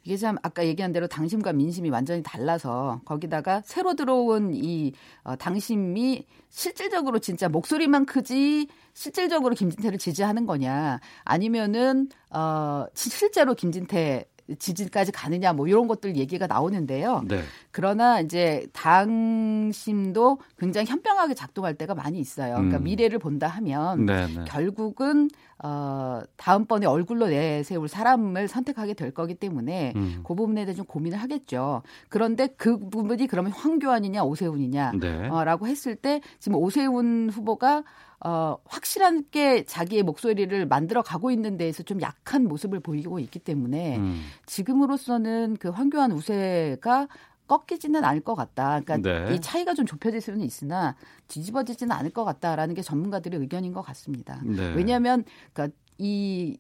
이게 참 아까 얘기한 대로 당심과 민심이 완전히 달라서 거기다가 새로 들어온 이 어, 당심이 실질적으로 진짜 목소리만 크지 실질적으로 김진태를 지지하는 거냐 아니면은 어 실제로 김진태 지지까지 가느냐 뭐 이런 것들 얘기가 나오는데요. 네. 그러나 이제 당심도 굉장히 현명하게 작동할 때가 많이 있어요. 그러니까 음. 미래를 본다 하면 네, 네. 결국은 어 다음번에 얼굴로 내세울 사람을 선택하게 될 거기 때문에 음. 그 부분에 대해 좀 고민을 하겠죠. 그런데 그 부분이 그러면 황교안이냐 오세훈이냐 네. 어, 라고 했을 때 지금 오세훈 후보가 어, 확실하게 자기의 목소리를 만들어 가고 있는 데에서 좀 약한 모습을 보이고 있기 때문에 음. 지금으로서는 그 황교안 우세가 꺾이지는 않을 것 같다. 그러니까 네. 이 차이가 좀 좁혀질 수는 있으나 뒤집어지지는 않을 것 같다라는 게 전문가들의 의견인 것 같습니다. 네. 왜냐하면 그러니까 이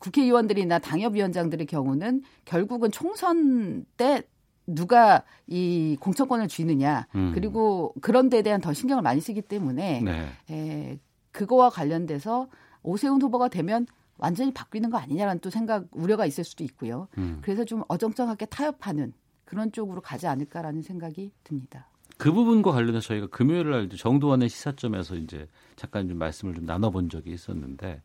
국회의원들이나 당협위원장들의 경우는 결국은 총선 때 누가 이 공천권을 쥐느냐 음. 그리고 그런 데에 대한 더 신경을 많이 쓰기 때문에 네. 에, 그거와 관련돼서 오세훈 후보가 되면 완전히 바뀌는 거 아니냐라는 또 생각 우려가 있을 수도 있고요. 음. 그래서 좀 어정쩡하게 타협하는 그런 쪽으로 가지 않을까라는 생각이 듭니다. 그 부분과 관련해서 저희가 금요일 날 정도원의 시사점에서 이제 잠깐 좀 말씀을 좀 나눠본 적이 있었는데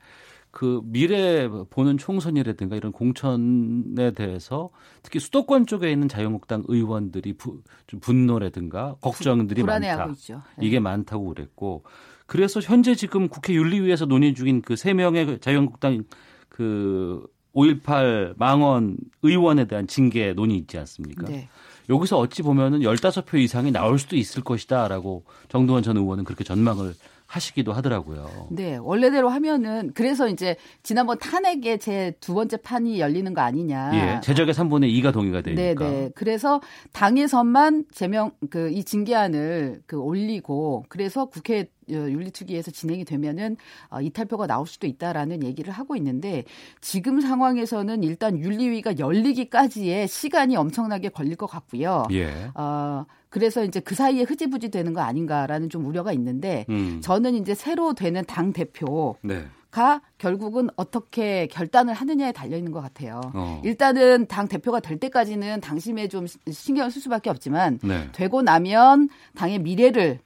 그 미래 보는 총선이라든가 이런 공천에 대해서 특히 수도권 쪽에 있는 자유한국당 의원들이 부, 좀 분노라든가 걱정들이 불안해하고 많다. 있죠. 네. 이게 많다고 그랬고 그래서 현재 지금 국회 윤리위에서 논의 중인 그 세 명의 자유한국당 그 5.18 망원 의원에 대한 징계 논의 있지 않습니까? 네. 여기서 어찌 보면은 15표 이상이 나올 수도 있을 것이다라고 정동원 전 의원은 그렇게 전망을 하시기도 하더라고요. 네, 원래대로 하면은 그래서 이제 지난번 탄핵에 제 두 번째 판이 열리는 거 아니냐. 예, 제적의 3분의 2가 동의가 되니까. 네, 네. 그래서 당에서만 제명 그 이 징계안을 그 올리고 그래서 국회 어, 윤리특위에서 진행이 되면은 어, 이탈표가 나올 수도 있다라는 얘기를 하고 있는데 지금 상황에서는 일단 윤리위가 열리기까지의 시간이 엄청나게 걸릴 것 같고요. 예. 어, 그래서 이제 그 사이에 흐지부지 되는 거 아닌가라는 좀 우려가 있는데 음. 저는 이제 새로 되는 당 대표 네. 가 결국은 어떻게 결단을 하느냐에 달려 있는 것 같아요. 어. 일단은 당 대표가 될 때까지는 당심에 좀 신경을 쓸 수밖에 없지만 네. 되고 나면 당의 미래를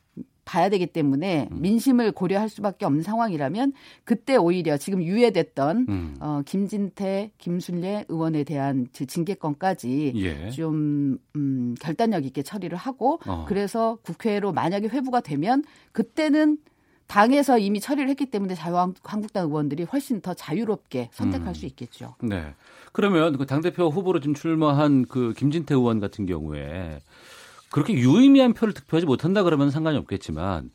봐야 되기 때문에 음. 민심을 고려할 수밖에 없는 상황이라면 그때 오히려 지금 유예됐던 음. 어, 김진태, 김순례 의원에 대한 그 징계권까지 예. 좀 음, 결단력 있게 처리를 하고 어. 그래서 국회로 만약에 회부가 되면 그때는 당에서 이미 처리를 했기 때문에 자유한국당 의원들이 훨씬 더 자유롭게 선택할 음. 수 있겠죠. 네. 그러면 그 당대표 후보로 지금 출마한 그 김진태 의원 같은 경우에 그렇게 유의미한 표를 득표하지 못한다 그러면 상관이 없겠지만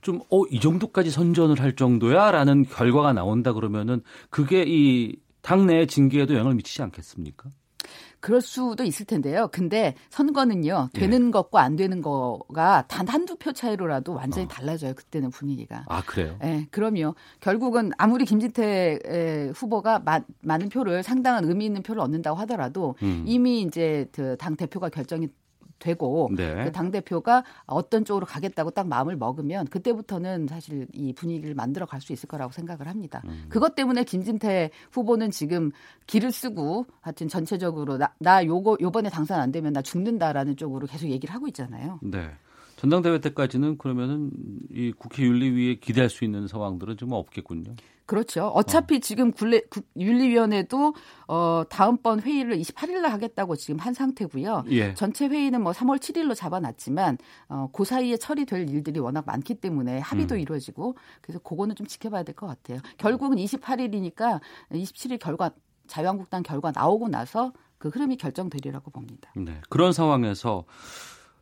좀, 어, 이 정도까지 선전을 할 정도야? 라는 결과가 나온다 그러면은 그게 이 당내 징계에도 영향을 미치지 않겠습니까? 그럴 수도 있을 텐데요. 근데 선거는요, 예. 되는 것과 안 되는 거가 단 한두 표 차이로라도 완전히 달라져요. 그때는 분위기가. 아, 그래요? 예, 그럼요. 결국은 아무리 김진태 에, 후보가 마, 많은 표를 상당한 의미 있는 표를 얻는다고 하더라도 음. 이미 이제 그 당 대표가 결정이 되고 네. 그 당 대표가 어떤 쪽으로 가겠다고 딱 마음을 먹으면 그때부터는 사실 이 분위기를 만들어 갈 수 있을 거라고 생각을 합니다. 음. 그것 때문에 김진태 후보는 지금 길을 쓰고 하여튼 전체적으로 나, 나 요거 요번에 당선 안 되면 나 죽는다라는 쪽으로 계속 얘기를 하고 있잖아요. 네. 전당대회 때까지는 그러면은 이 국회 윤리위에 기대할 수 있는 상황들은 좀 없겠군요. 그렇죠. 어차피 지금 굴레, 구- 윤리위원회도 어 다음번 회의를 28일 날 하겠다고 지금 한 상태고요. 예. 전체 회의는 뭐 3월 7일로 잡아놨지만 어, 그 사이에 처리될 일들이 워낙 많기 때문에 합의도 음. 이루어지고 그래서 그거는 좀 지켜봐야 될 것 같아요. 결국은 28일이니까 27일 결과 자유한국당 결과 나오고 나서 그 흐름이 결정되리라고 봅니다. 네. 그런 상황에서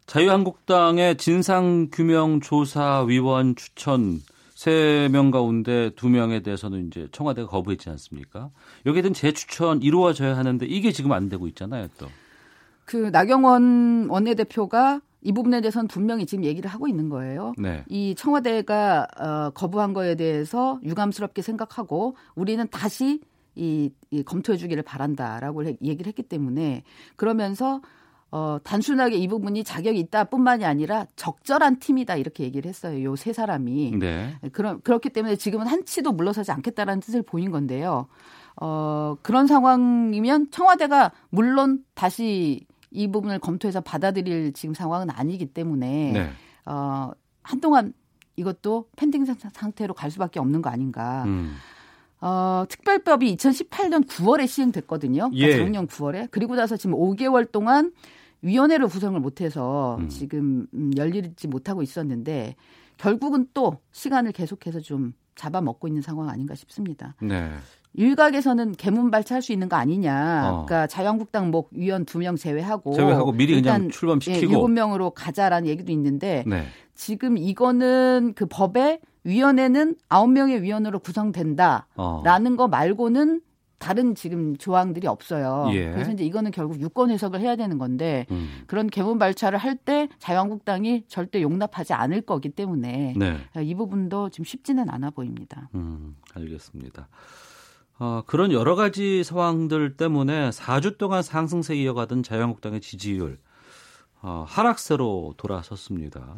자유한국당의 진상규명조사위원 추천 세 명 가운데 두 명에 대해서는 이제 청와대가 거부했지 않습니까? 여기에 대한 재추천 이루어져야 하는데 이게 지금 안 되고 있잖아요, 또. 그 나경원 원내대표가 이 부분에 대해서는 분명히 지금 얘기를 하고 있는 거예요. 네. 이 청와대가 어, 거부한 거에 대해서 유감스럽게 생각하고 우리는 다시 이, 이 검토해 주기를 바란다라고 해- 얘기를 했기 때문에 그러면서 어, 단순하게 이 부분이 자격이 있다 뿐만이 아니라 적절한 팀이다 이렇게 얘기를 했어요. 요 세 사람이. 네. 그런 그렇기 때문에 지금은 한치도 물러서지 않겠다라는 뜻을 보인 건데요. 어, 그런 상황이면 청와대가 물론 다시 이 부분을 검토해서 받아들일 지금 상황은 아니기 때문에 네. 어, 한동안 이것도 펜딩 상- 상태로 갈 수밖에 없는 거 아닌가. 음. 어, 특별법이 2018년 9월에 시행됐거든요. 그러니까 예. 작년 9월에. 그리고 나서 지금 5개월 동안 위원회를 구성을 못해서 음. 지금 음, 열리지 못하고 있었는데 결국은 또 시간을 계속해서 좀 잡아먹고 있는 상황 아닌가 싶습니다. 네. 일각에서는 개문 발차할 수 있는 거 아니냐. 어. 그러니까 자유한국당 목 위원 두 명 제외하고 제외하고 미리 그냥 출범시키고. 예, 일곱 명으로 가자라는 얘기도 있는데 네. 지금 이거는 그 법에 위원회는 아홉 명의 위원으로 구성된다라는 어. 거 말고는 다른 지금 조항들이 없어요. 예. 그래서 이제 이거는 결국 유권 해석을 해야 되는 건데 음. 그런 개문 발차를 할 때 자유한국당이 절대 용납하지 않을 거기 때문에 네. 이 부분도 지금 쉽지는 않아 보입니다. 음, 알겠습니다. 어, 그런 여러 가지 상황들 때문에 4주 동안 상승세 이어가던 자유한국당의 지지율 어, 하락세로 돌아섰습니다.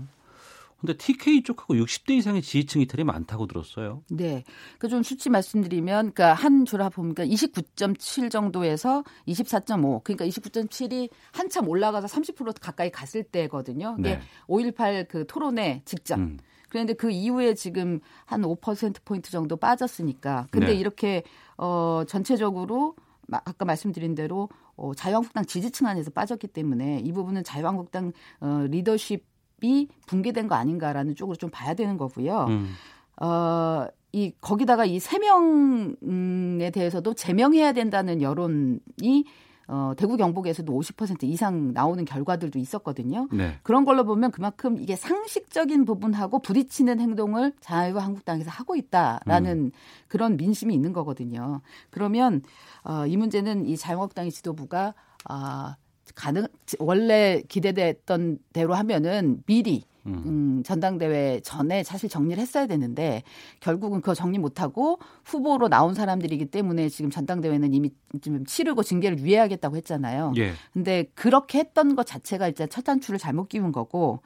근데 TK 쪽하고 60대 이상의 지지층 이탈이 많다고 들었어요. 네. 그 좀 수치 말씀드리면 그러니까 한 줄합 보니까 29.7 정도에서 24.5. 그러니까 29.7이 한참 올라가서 30% 가까이 갔을 때거든요. 이게 네. 5.18그 토론회 직전. 음. 그런데 그 이후에 지금 한 5% 포인트 정도 빠졌으니까. 근데 네. 이렇게 어 전체적으로 마- 아까 말씀드린 대로 어, 자유한국당 지지층 안에서 빠졌기 때문에 이 부분은 자유한국당 어, 리더십이 붕괴된 거 아닌가라는 쪽으로 좀 봐야 되는 거고요. 음. 어, 이 거기다가 이 세 명에 대해서도 제명해야 된다는 여론이 어, 대구 경북에서도 50% 이상 나오는 결과들도 있었거든요. 네. 그런 걸로 보면 그만큼 이게 상식적인 부분하고 부딪히는 행동을 자유한국당에서 하고 있다라는 그런 민심이 있는 거거든요. 그러면 어, 이 문제는 이 자유한국당의 지도부가 아, 가능 원래 기대됐던 대로 하면은 미리 음, 전당대회 전에 사실 정리를 했어야 되는데 결국은 그거 정리 못하고 후보로 나온 사람들이기 때문에 지금 전당대회는 이미 좀 치르고 징계를 유예하겠다고 했잖아요. 예. 근데 그렇게 했던 것 자체가 이제 첫 단추를 잘못 끼운 거고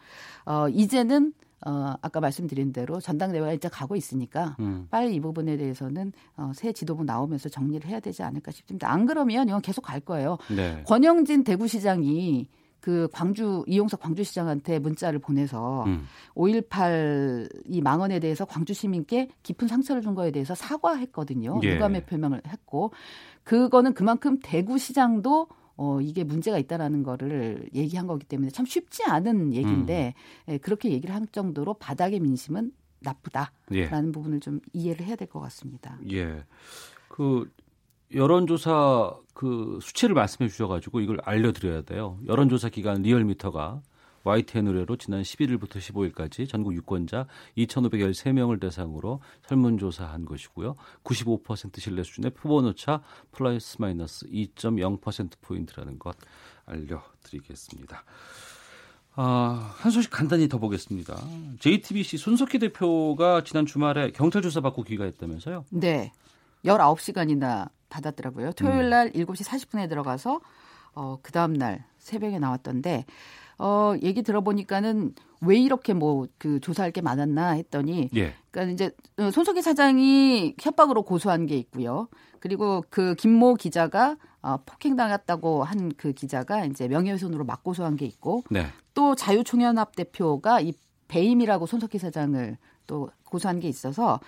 어 이제는 어 아까 말씀드린 대로 전당대회가 이제 가고 있으니까 음. 빨리 이 부분에 대해서는 어, 새 지도부 나오면서 정리를 해야 되지 않을까 싶습니다. 안 그러면 이건 계속 갈 거예요. 네. 권영진 대구시장이 그 광주 이용석 광주시장한테 문자를 보내서 음. 5.18 이 망언에 대해서 광주 시민께 깊은 상처를 준 거에 대해서 사과했거든요. 예. 유감의 표명을 했고 그거는 그만큼 대구시장도 어 이게 문제가 있다라는 거를 얘기한 거기 때문에 참 쉽지 않은 얘기인데 음. 예, 그렇게 얘기를 한 정도로 바닥의 민심은 나쁘다라는 예. 부분을 좀 이해를 해야 될 것 같습니다. 예. 그 여론조사 그 수치를 말씀해 주셔가지고 이걸 알려드려야 돼요. 여론조사 기관 리얼미터가 YTN 의뢰로 지난 11일부터 15일까지 전국 유권자 2,513명을 대상으로 설문조사한 것이고요. 95% 신뢰 수준의 표본오차 플러스 마이너스 2.0%포인트라는 것 알려드리겠습니다. 아, 한 소식 간단히 더 보겠습니다. JTBC 손석희 대표가 지난 주말에 경찰 조사 받고 귀가했다면서요? 네. 19시간이나 받았더라고요. 토요일 날 7시 40분에 들어가서 어, 그 다음 날 새벽에 나왔던데 어, 얘기 들어보니까는 왜 이렇게 뭐 그 조사할 게 많았나 했더니 예. 그러니까 이제 어, 손석희 사장이 협박으로 고소한 게 있고요. 그리고 그 김모 기자가 어, 폭행당했다고 한 그 기자가 이제 명예훼손으로 맞고소한 게 있고 네. 또 자유총연합 대표가 이 배임이라고 손석희 사장을 또 고소한 게 있어서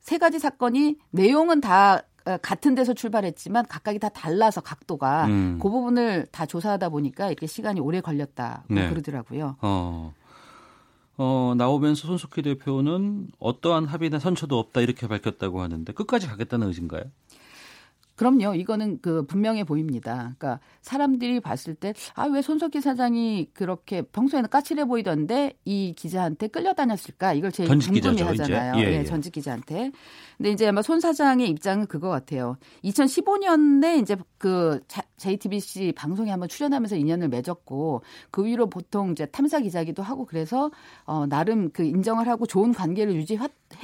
세 가지 사건이 내용은 다 어, 같은 데서 출발했지만 각각이 다 달라서 각도가 음. 그 부분을 다 조사하다 보니까 이렇게 시간이 오래 걸렸다고 네. 그러더라고요. 어, 어, 나오면서 손석희 대표는 어떠한 합의나 선처도 없다 이렇게 밝혔다고 하는데 끝까지 가겠다는 의지인가요? 그럼요. 이거는 그 분명해 보입니다. 그러니까 사람들이 봤을 때 아 왜 손석희 사장이 그렇게 평소에는 까칠해 보이던데 이 기자한테 끌려다녔을까? 이걸 제일 전직 궁금해 기자죠, 하잖아요. 이제. 예, 예. 전직 기자한테. 근데 이제 아마 손 사장의 입장은 그거 같아요. 2015년에 이제 그 자- JTBC 방송에 한번 출연하면서 인연을 맺었고 그 위로 보통 이제 탐사 기자기도 하고 그래서 어 나름 그 인정을 하고 좋은 관계를 유지해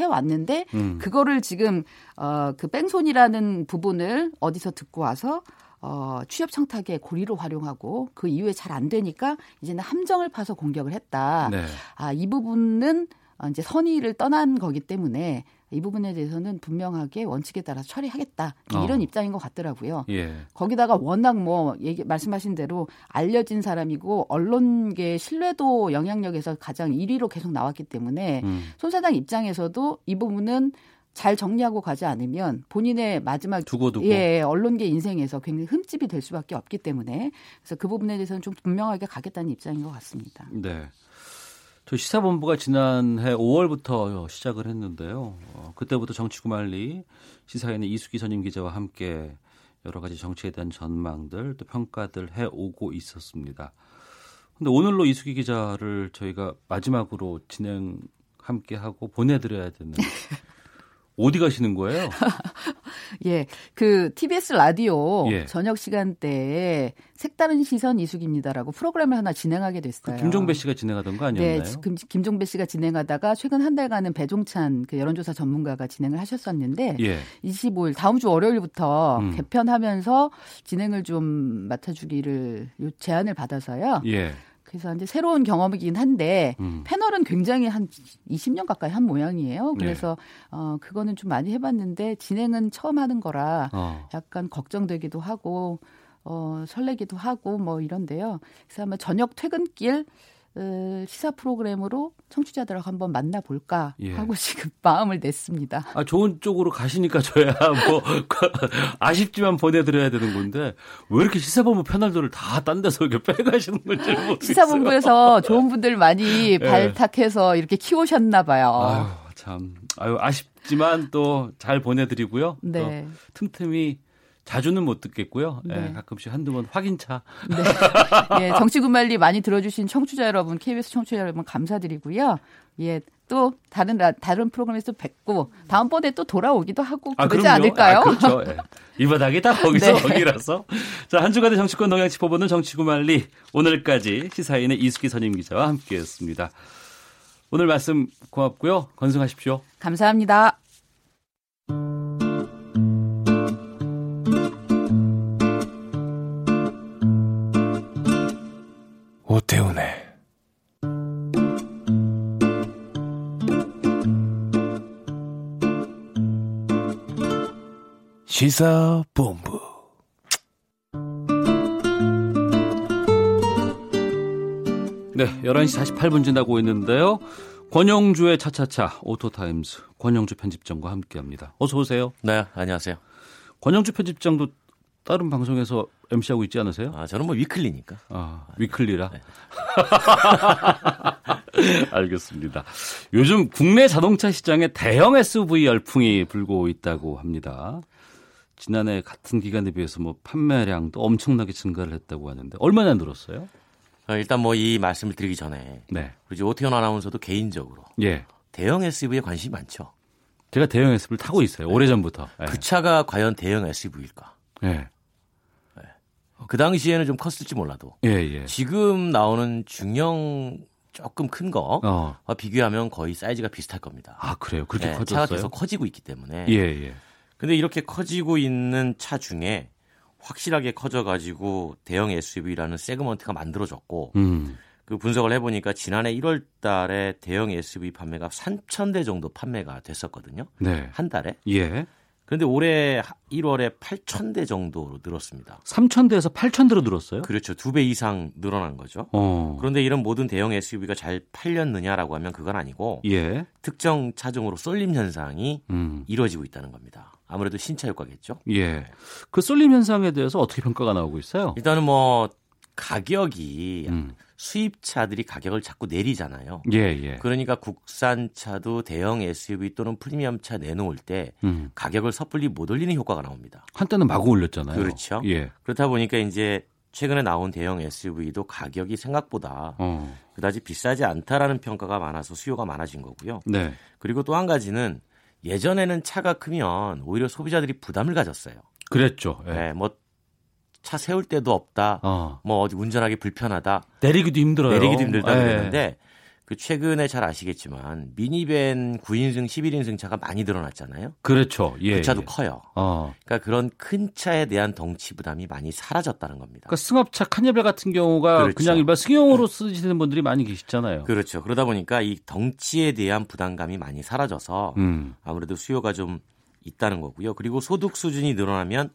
왔는데 음. 그거를 지금 어그 뺑소니라는 부분을 어디서 듣고 와서 어 취업 청탁의 고리로 활용하고 그 이후에 잘 안 되니까 이제는 함정을 파서 공격을 했다. 네. 아 이 부분은 어, 이제 선의를 떠난 거기 때문에 이 부분에 대해서는 분명하게 원칙에 따라서 처리하겠다 이런 어. 입장인 것 같더라고요. 예. 거기다가 워낙 뭐 얘기 말씀하신 대로 알려진 사람이고 언론계 신뢰도 영향력에서 가장 1위로 계속 나왔기 때문에 음. 손 사장 입장에서도 이 부분은 잘 정리하고 가지 않으면 본인의 마지막 두고두고. 예 언론계 인생에서 굉장히 흠집이 될 수밖에 없기 때문에 그래서 그 부분에 대해서는 좀 분명하게 가겠다는 입장인 것 같습니다. 네. 저 시사본부가 지난해 5월부터 시작을 했는데요. 어, 그때부터 정치구말리 시사인의 이수기 선임 기자와 함께 여러 가지 정치에 대한 전망들 또 평가들 해 오고 있었습니다. 근데 오늘로 이수기 기자를 저희가 마지막으로 진행 함께 하고 보내드려야 되는 어디 가시는 거예요? 예, 그 TBS 라디오 예. 저녁 시간대에 색다른 시선 이숙입니다라고 프로그램을 하나 진행하게 됐어요. 그 김종배 씨가 진행하던 거 아니었나요? 네, 김, 김종배 씨가 진행하다가 최근 한 달간은 배종찬 그 여론조사 전문가가 진행을 하셨었는데 예. 25일 다음 주 월요일부터 음. 개편하면서 진행을 좀 맡아주기를 요 제안을 받아서요. 예. 그래서 이제 새로운 경험이긴 한데 음. 패널은 굉장히 한 20년 가까이 한 모양이에요. 네. 그래서 어 그거는 좀 많이 해봤는데 진행은 처음 하는 거라 어. 약간 걱정되기도 하고 어 설레기도 하고 뭐 이런데요. 그래서 아마 저녁 퇴근길 어, 시사 프로그램으로 청취자들하고 한번 만나볼까 예. 하고 지금 마음을 냈습니다. 아, 좋은 쪽으로 가시니까 저야 뭐 아쉽지만 보내드려야 되는 건데 왜 이렇게 시사본부 패널들을 다 딴 데서 이렇게 빼가시는 건지 모르겠어요. 시사본부에서 좋은 분들 많이 예. 발탁해서 이렇게 키우셨나 봐요. 아유 참 아유 아쉽지만 또 잘 보내드리고요. 네. 또 틈틈이 자주는 못 듣겠고요. 예, 네. 가끔씩 한두 번 확인차. 예, 정치군 말리 많이 들어주신 청취자 여러분, KBS 청취자 여러분 감사드리고요. 예, 또 다른 라- 다른 프로그램에서 뵙고 다음번에 또 돌아오기도 하고 그러지 그럼요. 않을까요? 아, 그렇죠. 예. 이 바닥이 다 거기서 네. 거기라서. 자, 한 주간의 정치권 동향 짚어보는 정치구말리. 오늘까지 시사인의 이수기 선임 기자와 함께했습니다. 오늘 말씀 고맙고요. 건승하십시오. 감사합니다. 오태훈의 시사본부 네, 11시 48분 지나고 있는데요. 권영주의 차차차 오토타임스 권영주 편집장과 함께합니다. 어서 오세요. 네, 안녕하세요. 권영주 편집장도 다른 방송에서 MC하고 있지 않으세요? 아, 저는 뭐 weekly니까. 아, weekly라. 알겠습니다. 요즘 국내 자동차 시장에 대형 SUV 열풍이 불고 있다고 합니다. 지난해 같은 기간에 비해서 뭐 판매량도 엄청나게 증가를 했다고 하는데 얼마나 늘었어요? 어, 일단 뭐 이 말씀을 드리기 전에 네. 우리 오태현 아나운서도 개인적으로 예. 대형 SUV에 관심이 많죠. 제가 대형 SUV를 타고 있어요. 오래전부터. 예. 그 차가 과연 대형 SUV일까? 예. 그 당시에는 좀 컸을지 몰라도 예, 예. 지금 나오는 중형 조금 큰 거와 어. 비교하면 거의 사이즈가 비슷할 겁니다. 아, 그래요? 그렇게 네, 커졌어요? 차가 계속 커지고 있기 때문에. 예, 예. 근데 이렇게 커지고 있는 차 중에 확실하게 커져가지고 대형 SUV라는 세그먼트가 만들어졌고 음. 그 분석을 해보니까 지난해 1월 달에 대형 SUV 판매가 3,000대 정도 판매가 됐었거든요. 네. 한 달에. 예. 그런데 올해 1월에 8,000대 정도로 늘었습니다. 3,000대에서 8,000대로 늘었어요? 그렇죠. 두 배 이상 늘어난 거죠. 어. 그런데 이런 모든 대형 SUV가 잘 팔렸느냐라고 하면 그건 아니고 예. 특정 차종으로 쏠림 현상이 음. 이루어지고 있다는 겁니다. 아무래도 신차 효과겠죠. 예. 그 쏠림 현상에 대해서 어떻게 평가가 나오고 있어요? 일단은 뭐 가격이 음. 수입차들이 가격을 자꾸 내리잖아요. 예, 예. 그러니까 국산차도 대형 SUV 또는 프리미엄차 내놓을 때 음. 가격을 섣불리 못 올리는 효과가 나옵니다. 한때는 마구 올렸잖아요. 그렇죠. 예. 그렇다 보니까 이제 최근에 나온 대형 SUV도 가격이 생각보다 어. 그다지 비싸지 않다라는 평가가 많아서 수요가 많아진 거고요. 네. 그리고 또 한 가지는 예전에는 차가 크면 오히려 소비자들이 부담을 가졌어요. 그랬죠. 예. 네, 뭐 차 세울 데도 없다. 어. 뭐 어디 운전하기 불편하다. 내리기도 힘들어요. 내리기도 힘들다 예. 그랬는데 그 최근에 잘 아시겠지만 미니밴 9인승, 11인승 차가 많이 늘어났잖아요. 그렇죠. 예. 그 차도 예. 커요. 어. 그러니까 그런 큰 차에 대한 덩치 부담이 많이 사라졌다는 겁니다. 그러니까 승합차 칸예벨 같은 경우가 그렇죠. 그냥 일반 승용으로 쓰시는 분들이 많이 계시잖아요. 그렇죠. 그러다 보니까 이 덩치에 대한 부담감이 많이 사라져서 음. 아무래도 수요가 좀 있다는 거고요. 그리고 소득 수준이 늘어나면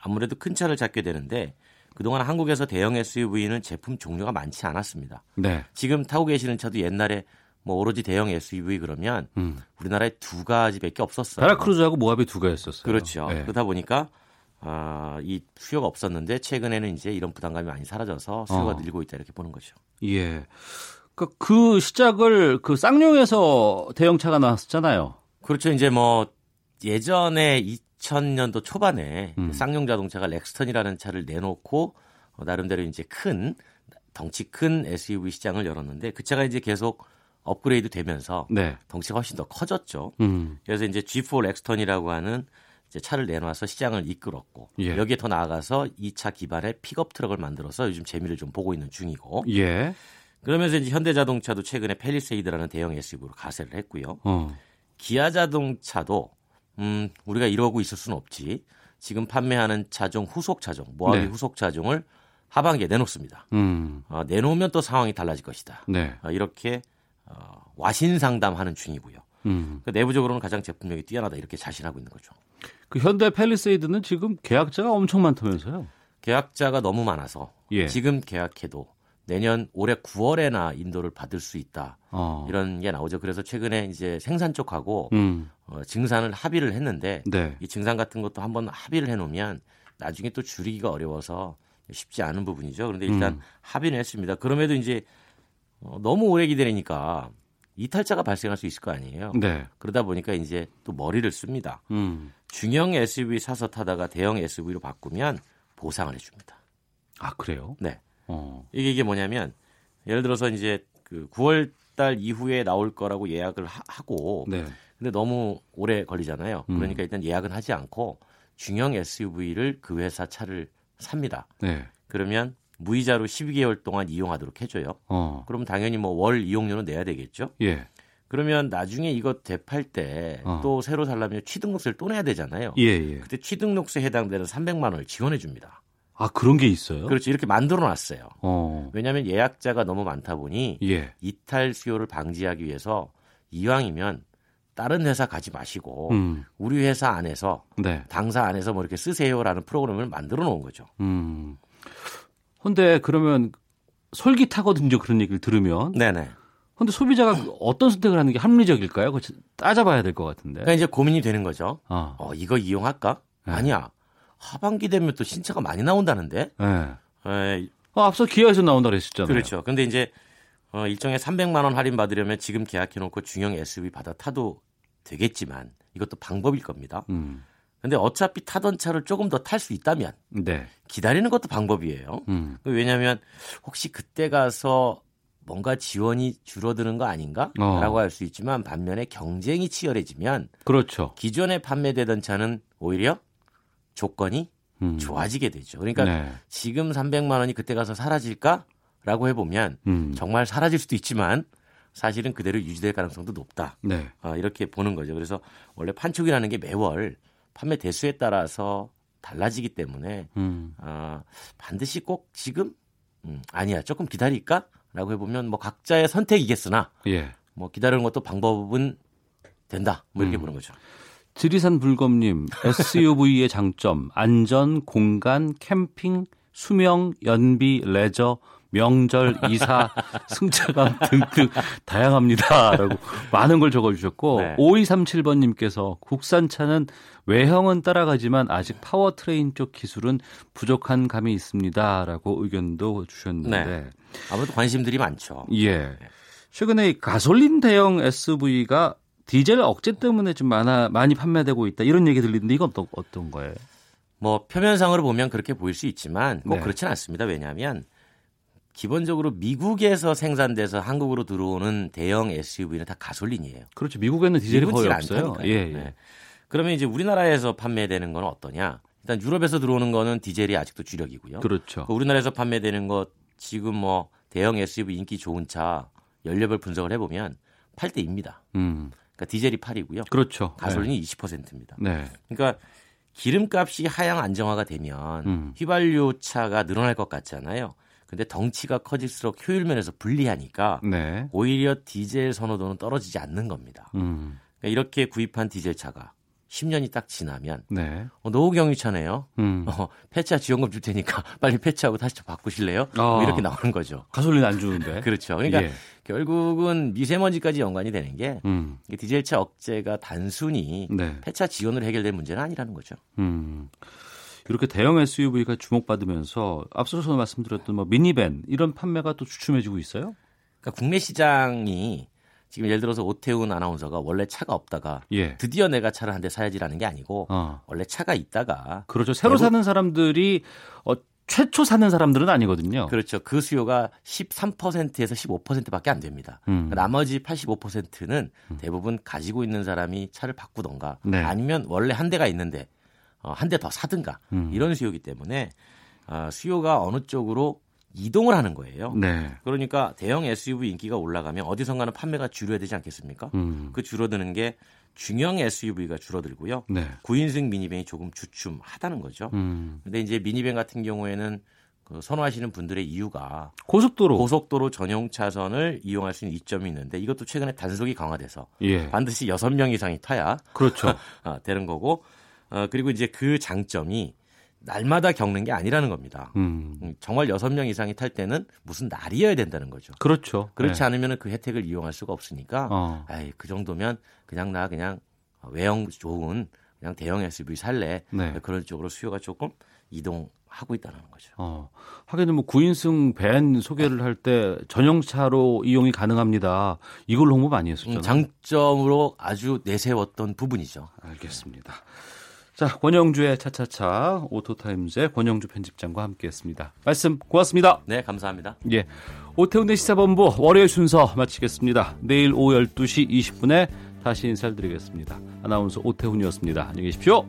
아무래도 큰 차를 찾게 되는데 그동안 한국에서 대형 SUV는 제품 종류가 많지 않았습니다. 네. 지금 타고 계시는 차도 옛날에 뭐 오로지 대형 SUV 그러면 음. 우리나라에 두 가지밖에 없었어요. 베라크루즈하고 모하비 두 개였었어요. 그렇죠. 예. 그러다 보니까 아, 이 수요가 없었는데 최근에는 이제 이런 부담감이 많이 사라져서 수요가 어. 늘고 있다 이렇게 보는 거죠. 예. 그, 그 시작을 그 쌍용에서 대형차가 나왔었잖아요. 그렇죠. 이제 뭐 예전에 2000년도 초반에 음. 쌍용 자동차가 렉스턴이라는 차를 내놓고 어, 나름대로 이제 큰 덩치 큰 SUV 시장을 열었는데 그 차가 이제 계속 업그레이드 되면서 네. 덩치가 훨씬 더 커졌죠. 음. 그래서 이제 G4 렉스턴이라고 하는 이제 차를 내놔서 시장을 이끌었고 예. 여기에 더 나아가서 이 차 기반의 픽업 트럭을 만들어서 요즘 재미를 좀 보고 있는 중이고 예. 그러면서 이제 현대자동차도 최근에 팰리세이드라는 대형 SUV로 가세를 했고요. 어. 기아 자동차도 음, 우리가 이러고 있을 수는 없지. 지금 판매하는 차종 후속 차종, 모하비 네. 후속 차종을 하반기에 내놓습니다. 음. 어, 내놓으면 또 상황이 달라질 것이다. 네. 어, 이렇게 어, 와신 상담하는 중이고요. 음. 그 내부적으로는 가장 제품력이 뛰어나다 이렇게 자신하고 있는 거죠. 그 현대 팰리세이드는 지금 계약자가 엄청 많다면서요? 계약자가 너무 많아서 예. 지금 계약해도 내년 올해 9월에나 인도를 받을 수 있다. 어. 이런 게 나오죠. 그래서 최근에 이제 생산 쪽하고 음. 어, 증산을 합의를 했는데 네. 이 증산 같은 것도 한번 합의를 해놓으면 나중에 또 줄이기가 어려워서 쉽지 않은 부분이죠. 그런데 일단 음. 합의는 했습니다. 그럼에도 이제 어, 너무 오래 기다리니까 이탈자가 발생할 수 있을 거 아니에요. 네. 그러다 보니까 이제 또 머리를 씁니다. 음. 중형 SUV 사서 타다가 대형 SUV로 바꾸면 보상을 해줍니다. 아 그래요? 네. 어. 이게 이게 뭐냐면 예를 들어서 이제 그 9월 달 이후에 나올 거라고 예약을 하, 고 네. 근데 너무 오래 걸리잖아요. 음. 그러니까 일단 예약은 하지 않고 중형 SUV를 그 회사 차를 삽니다. 네. 그러면 무이자로 12개월 동안 이용하도록 해줘요. 어. 그럼 당연히 뭐 월 이용료는 내야 되겠죠. 예. 그러면 나중에 이거 대팔 때또 어. 새로 살려면 취등록세를 또 내야 되잖아요. 예, 예. 그때 취등록세 해당되는 300만 원을 지원해 줍니다. 아 그런 게 있어요? 그렇죠. 이렇게 만들어 놨어요. 어. 왜냐하면 예약자가 너무 많다 보니 예. 이탈 수요를 방지하기 위해서 이왕이면 다른 회사 가지 마시고 음. 우리 회사 안에서 네. 당사 안에서 뭐 이렇게 쓰세요라는 프로그램을 만들어 놓은 거죠. 음. 근데 그러면 솔깃하거든요. 그런 얘기를 들으면. 네네. 근데 소비자가 어떤 선택을 하는 게 합리적일까요? 그거 따져봐야 될 것 같은데. 그러니까 이제 고민이 되는 거죠. 어. 어, 이거 이용할까? 네. 아니야. 하반기 되면 또 신차가 많이 나온다는데. 예. 에, 어, 앞서 기아에서 나온다 그랬었잖아요. 그렇죠. 근데 이제 어, 일종의 300만 원 할인 받으려면 지금 계약해놓고 중형 SUV 받아 타도 되겠지만 이것도 방법일 겁니다. 음. 근데 어차피 타던 차를 조금 더 탈 수 있다면 네. 기다리는 것도 방법이에요. 음. 왜냐하면 혹시 그때 가서 뭔가 지원이 줄어드는 거 아닌가? 어. 라고 할수 있지만 반면에 경쟁이 치열해지면 그렇죠. 기존에 판매되던 차는 오히려 조건이 음. 좋아지게 되죠. 그러니까 네. 지금 300만 원이 그때 가서 사라질까라고 해보면 음. 정말 사라질 수도 있지만 사실은 그대로 유지될 가능성도 높다. 네. 아, 이렇게 보는 거죠. 그래서 원래 판촉이라는 게 매월 판매 대수에 따라서 달라지기 때문에 음. 아, 반드시 꼭 지금 음, 아니야 조금 기다릴까라고 해보면 뭐 각자의 선택이겠으나 예. 뭐 기다리는 것도 방법은 된다. 뭐 이렇게 음. 보는 거죠. 지리산 불검님 SUV의 장점 안전, 공간, 캠핑, 수명, 연비, 레저, 명절, 이사, 승차감 등등 다양합니다 라고 많은 걸 적어주셨고 네. 5237번님께서 국산차는 외형은 따라가지만 아직 powertrain 쪽 기술은 부족한 감이 있습니다 라고 의견도 주셨는데 네. 아무래도 관심들이 많죠. 예. 최근에 이 가솔린 대형 SUV가 디젤 억제 때문에 좀 많아 많이 판매되고 있다 이런 얘기 들리는데 이건 어떤 어떤 거예요? 뭐 표면상으로 보면 그렇게 보일 수 있지만 꼭 네. 그렇지는 않습니다. 왜냐하면 기본적으로 미국에서 생산돼서 한국으로 들어오는 대형 SUV는 다 가솔린이에요. 그렇죠. 미국에는 디젤이 거의 질 없어요. 예, 예. 네. 그러면 이제 우리나라에서 판매되는 건 어떠냐? 일단 유럽에서 들어오는 거는 디젤이 아직도 주력이고요. 그렇죠. 그 우리나라에서 판매되는 것 지금 뭐 대형 SUV 인기 좋은 차 연료별 분석을 해보면 8대입니다. 음. 그러니까 디젤이 8이고요. 그렇죠. 가솔린이 20%입니다. 네. 그러니까 기름값이 하향 안정화가 되면 음. 휘발유 차가 늘어날 것 같잖아요. 근데 덩치가 커질수록 효율 면에서 불리하니까 네. 오히려 디젤 선호도는 떨어지지 않는 겁니다. 음. 그러니까 이렇게 구입한 디젤 차가 10년이 딱 지나면 네. 어, 노후 경유차네요. 음. 어, 폐차 지원금 줄 테니까 빨리 폐차하고 다시 좀 바꾸실래요? 아. 뭐 이렇게 나오는 거죠. 가솔린 안 주는데. 그렇죠. 그러니까 예. 결국은 미세먼지까지 연관이 되는 게 음. 디젤차 억제가 단순히 네. 폐차 지원으로 해결될 문제는 아니라는 거죠. 음. 이렇게 대형 SUV가 주목받으면서 앞서서 말씀드렸던 뭐 미니밴 이런 판매가 또 주춤해지고 있어요? 그러니까 국내 시장이 지금 예를 들어서 오태훈 아나운서가 원래 차가 없다가 예. 드디어 내가 차를 한 대 사야지라는 게 아니고 어. 원래 차가 있다가 그렇죠. 새로 대부분- 사는 사람들이 어, 최초 사는 사람들은 아니거든요. 그렇죠. 그 수요가 13%에서 15%밖에 안 됩니다. 음. 나머지 85%는 대부분 가지고 있는 사람이 차를 바꾸던가 네. 아니면 원래 한 대가 있는데 어, 한 대 더 사든가 음. 이런 수요이기 때문에 어, 수요가 어느 쪽으로 이동을 하는 거예요. 네. 그러니까 대형 SUV 인기가 올라가면 어디선가는 판매가 줄여야 되지 않겠습니까? 음. 그 줄어드는 게 중형 SUV가 줄어들고요. 네. 9인승 미니밴이 조금 주춤하다는 거죠. 음. 근데 이제 미니밴 같은 경우에는 그 선호하시는 분들의 이유가 고속도로 고속도로 전용 차선을 이용할 수 있는 이점이 있는데 이것도 최근에 단속이 강화돼서 예. 반드시 여섯 명 이상이 타야 그렇죠. 어, 되는 거고 어, 그리고 이제 그 장점이 날마다 겪는 게 아니라는 겁니다. 음. 음, 정말 여섯 명 이상이 탈 때는 무슨 날이어야 된다는 거죠. 그렇죠. 그렇지 네. 않으면 그 혜택을 이용할 수가 없으니까 어. 아이, 그 정도면 그냥 나 그냥 외형 좋은 그냥 대형 SUV 살래 네. 그런 쪽으로 수요가 조금 이동하고 있다는 거죠. 어, 하긴 뭐 9인승 밴 소개를 할 때 전용차로 이용이 가능합니다. 이걸 홍보 많이 했었잖아요. 음, 장점으로 아주 내세웠던 부분이죠. 알겠습니다. 자, 권영주의 차차차 오토타임즈의 권영주 편집장과 함께했습니다. 말씀 고맙습니다. 네, 감사합니다. 예, 오태훈의 시사본부 월요일 순서 마치겠습니다. 내일 오후 12시 20분에 다시 인사를 드리겠습니다. 아나운서 오태훈이었습니다. 안녕히 계십시오.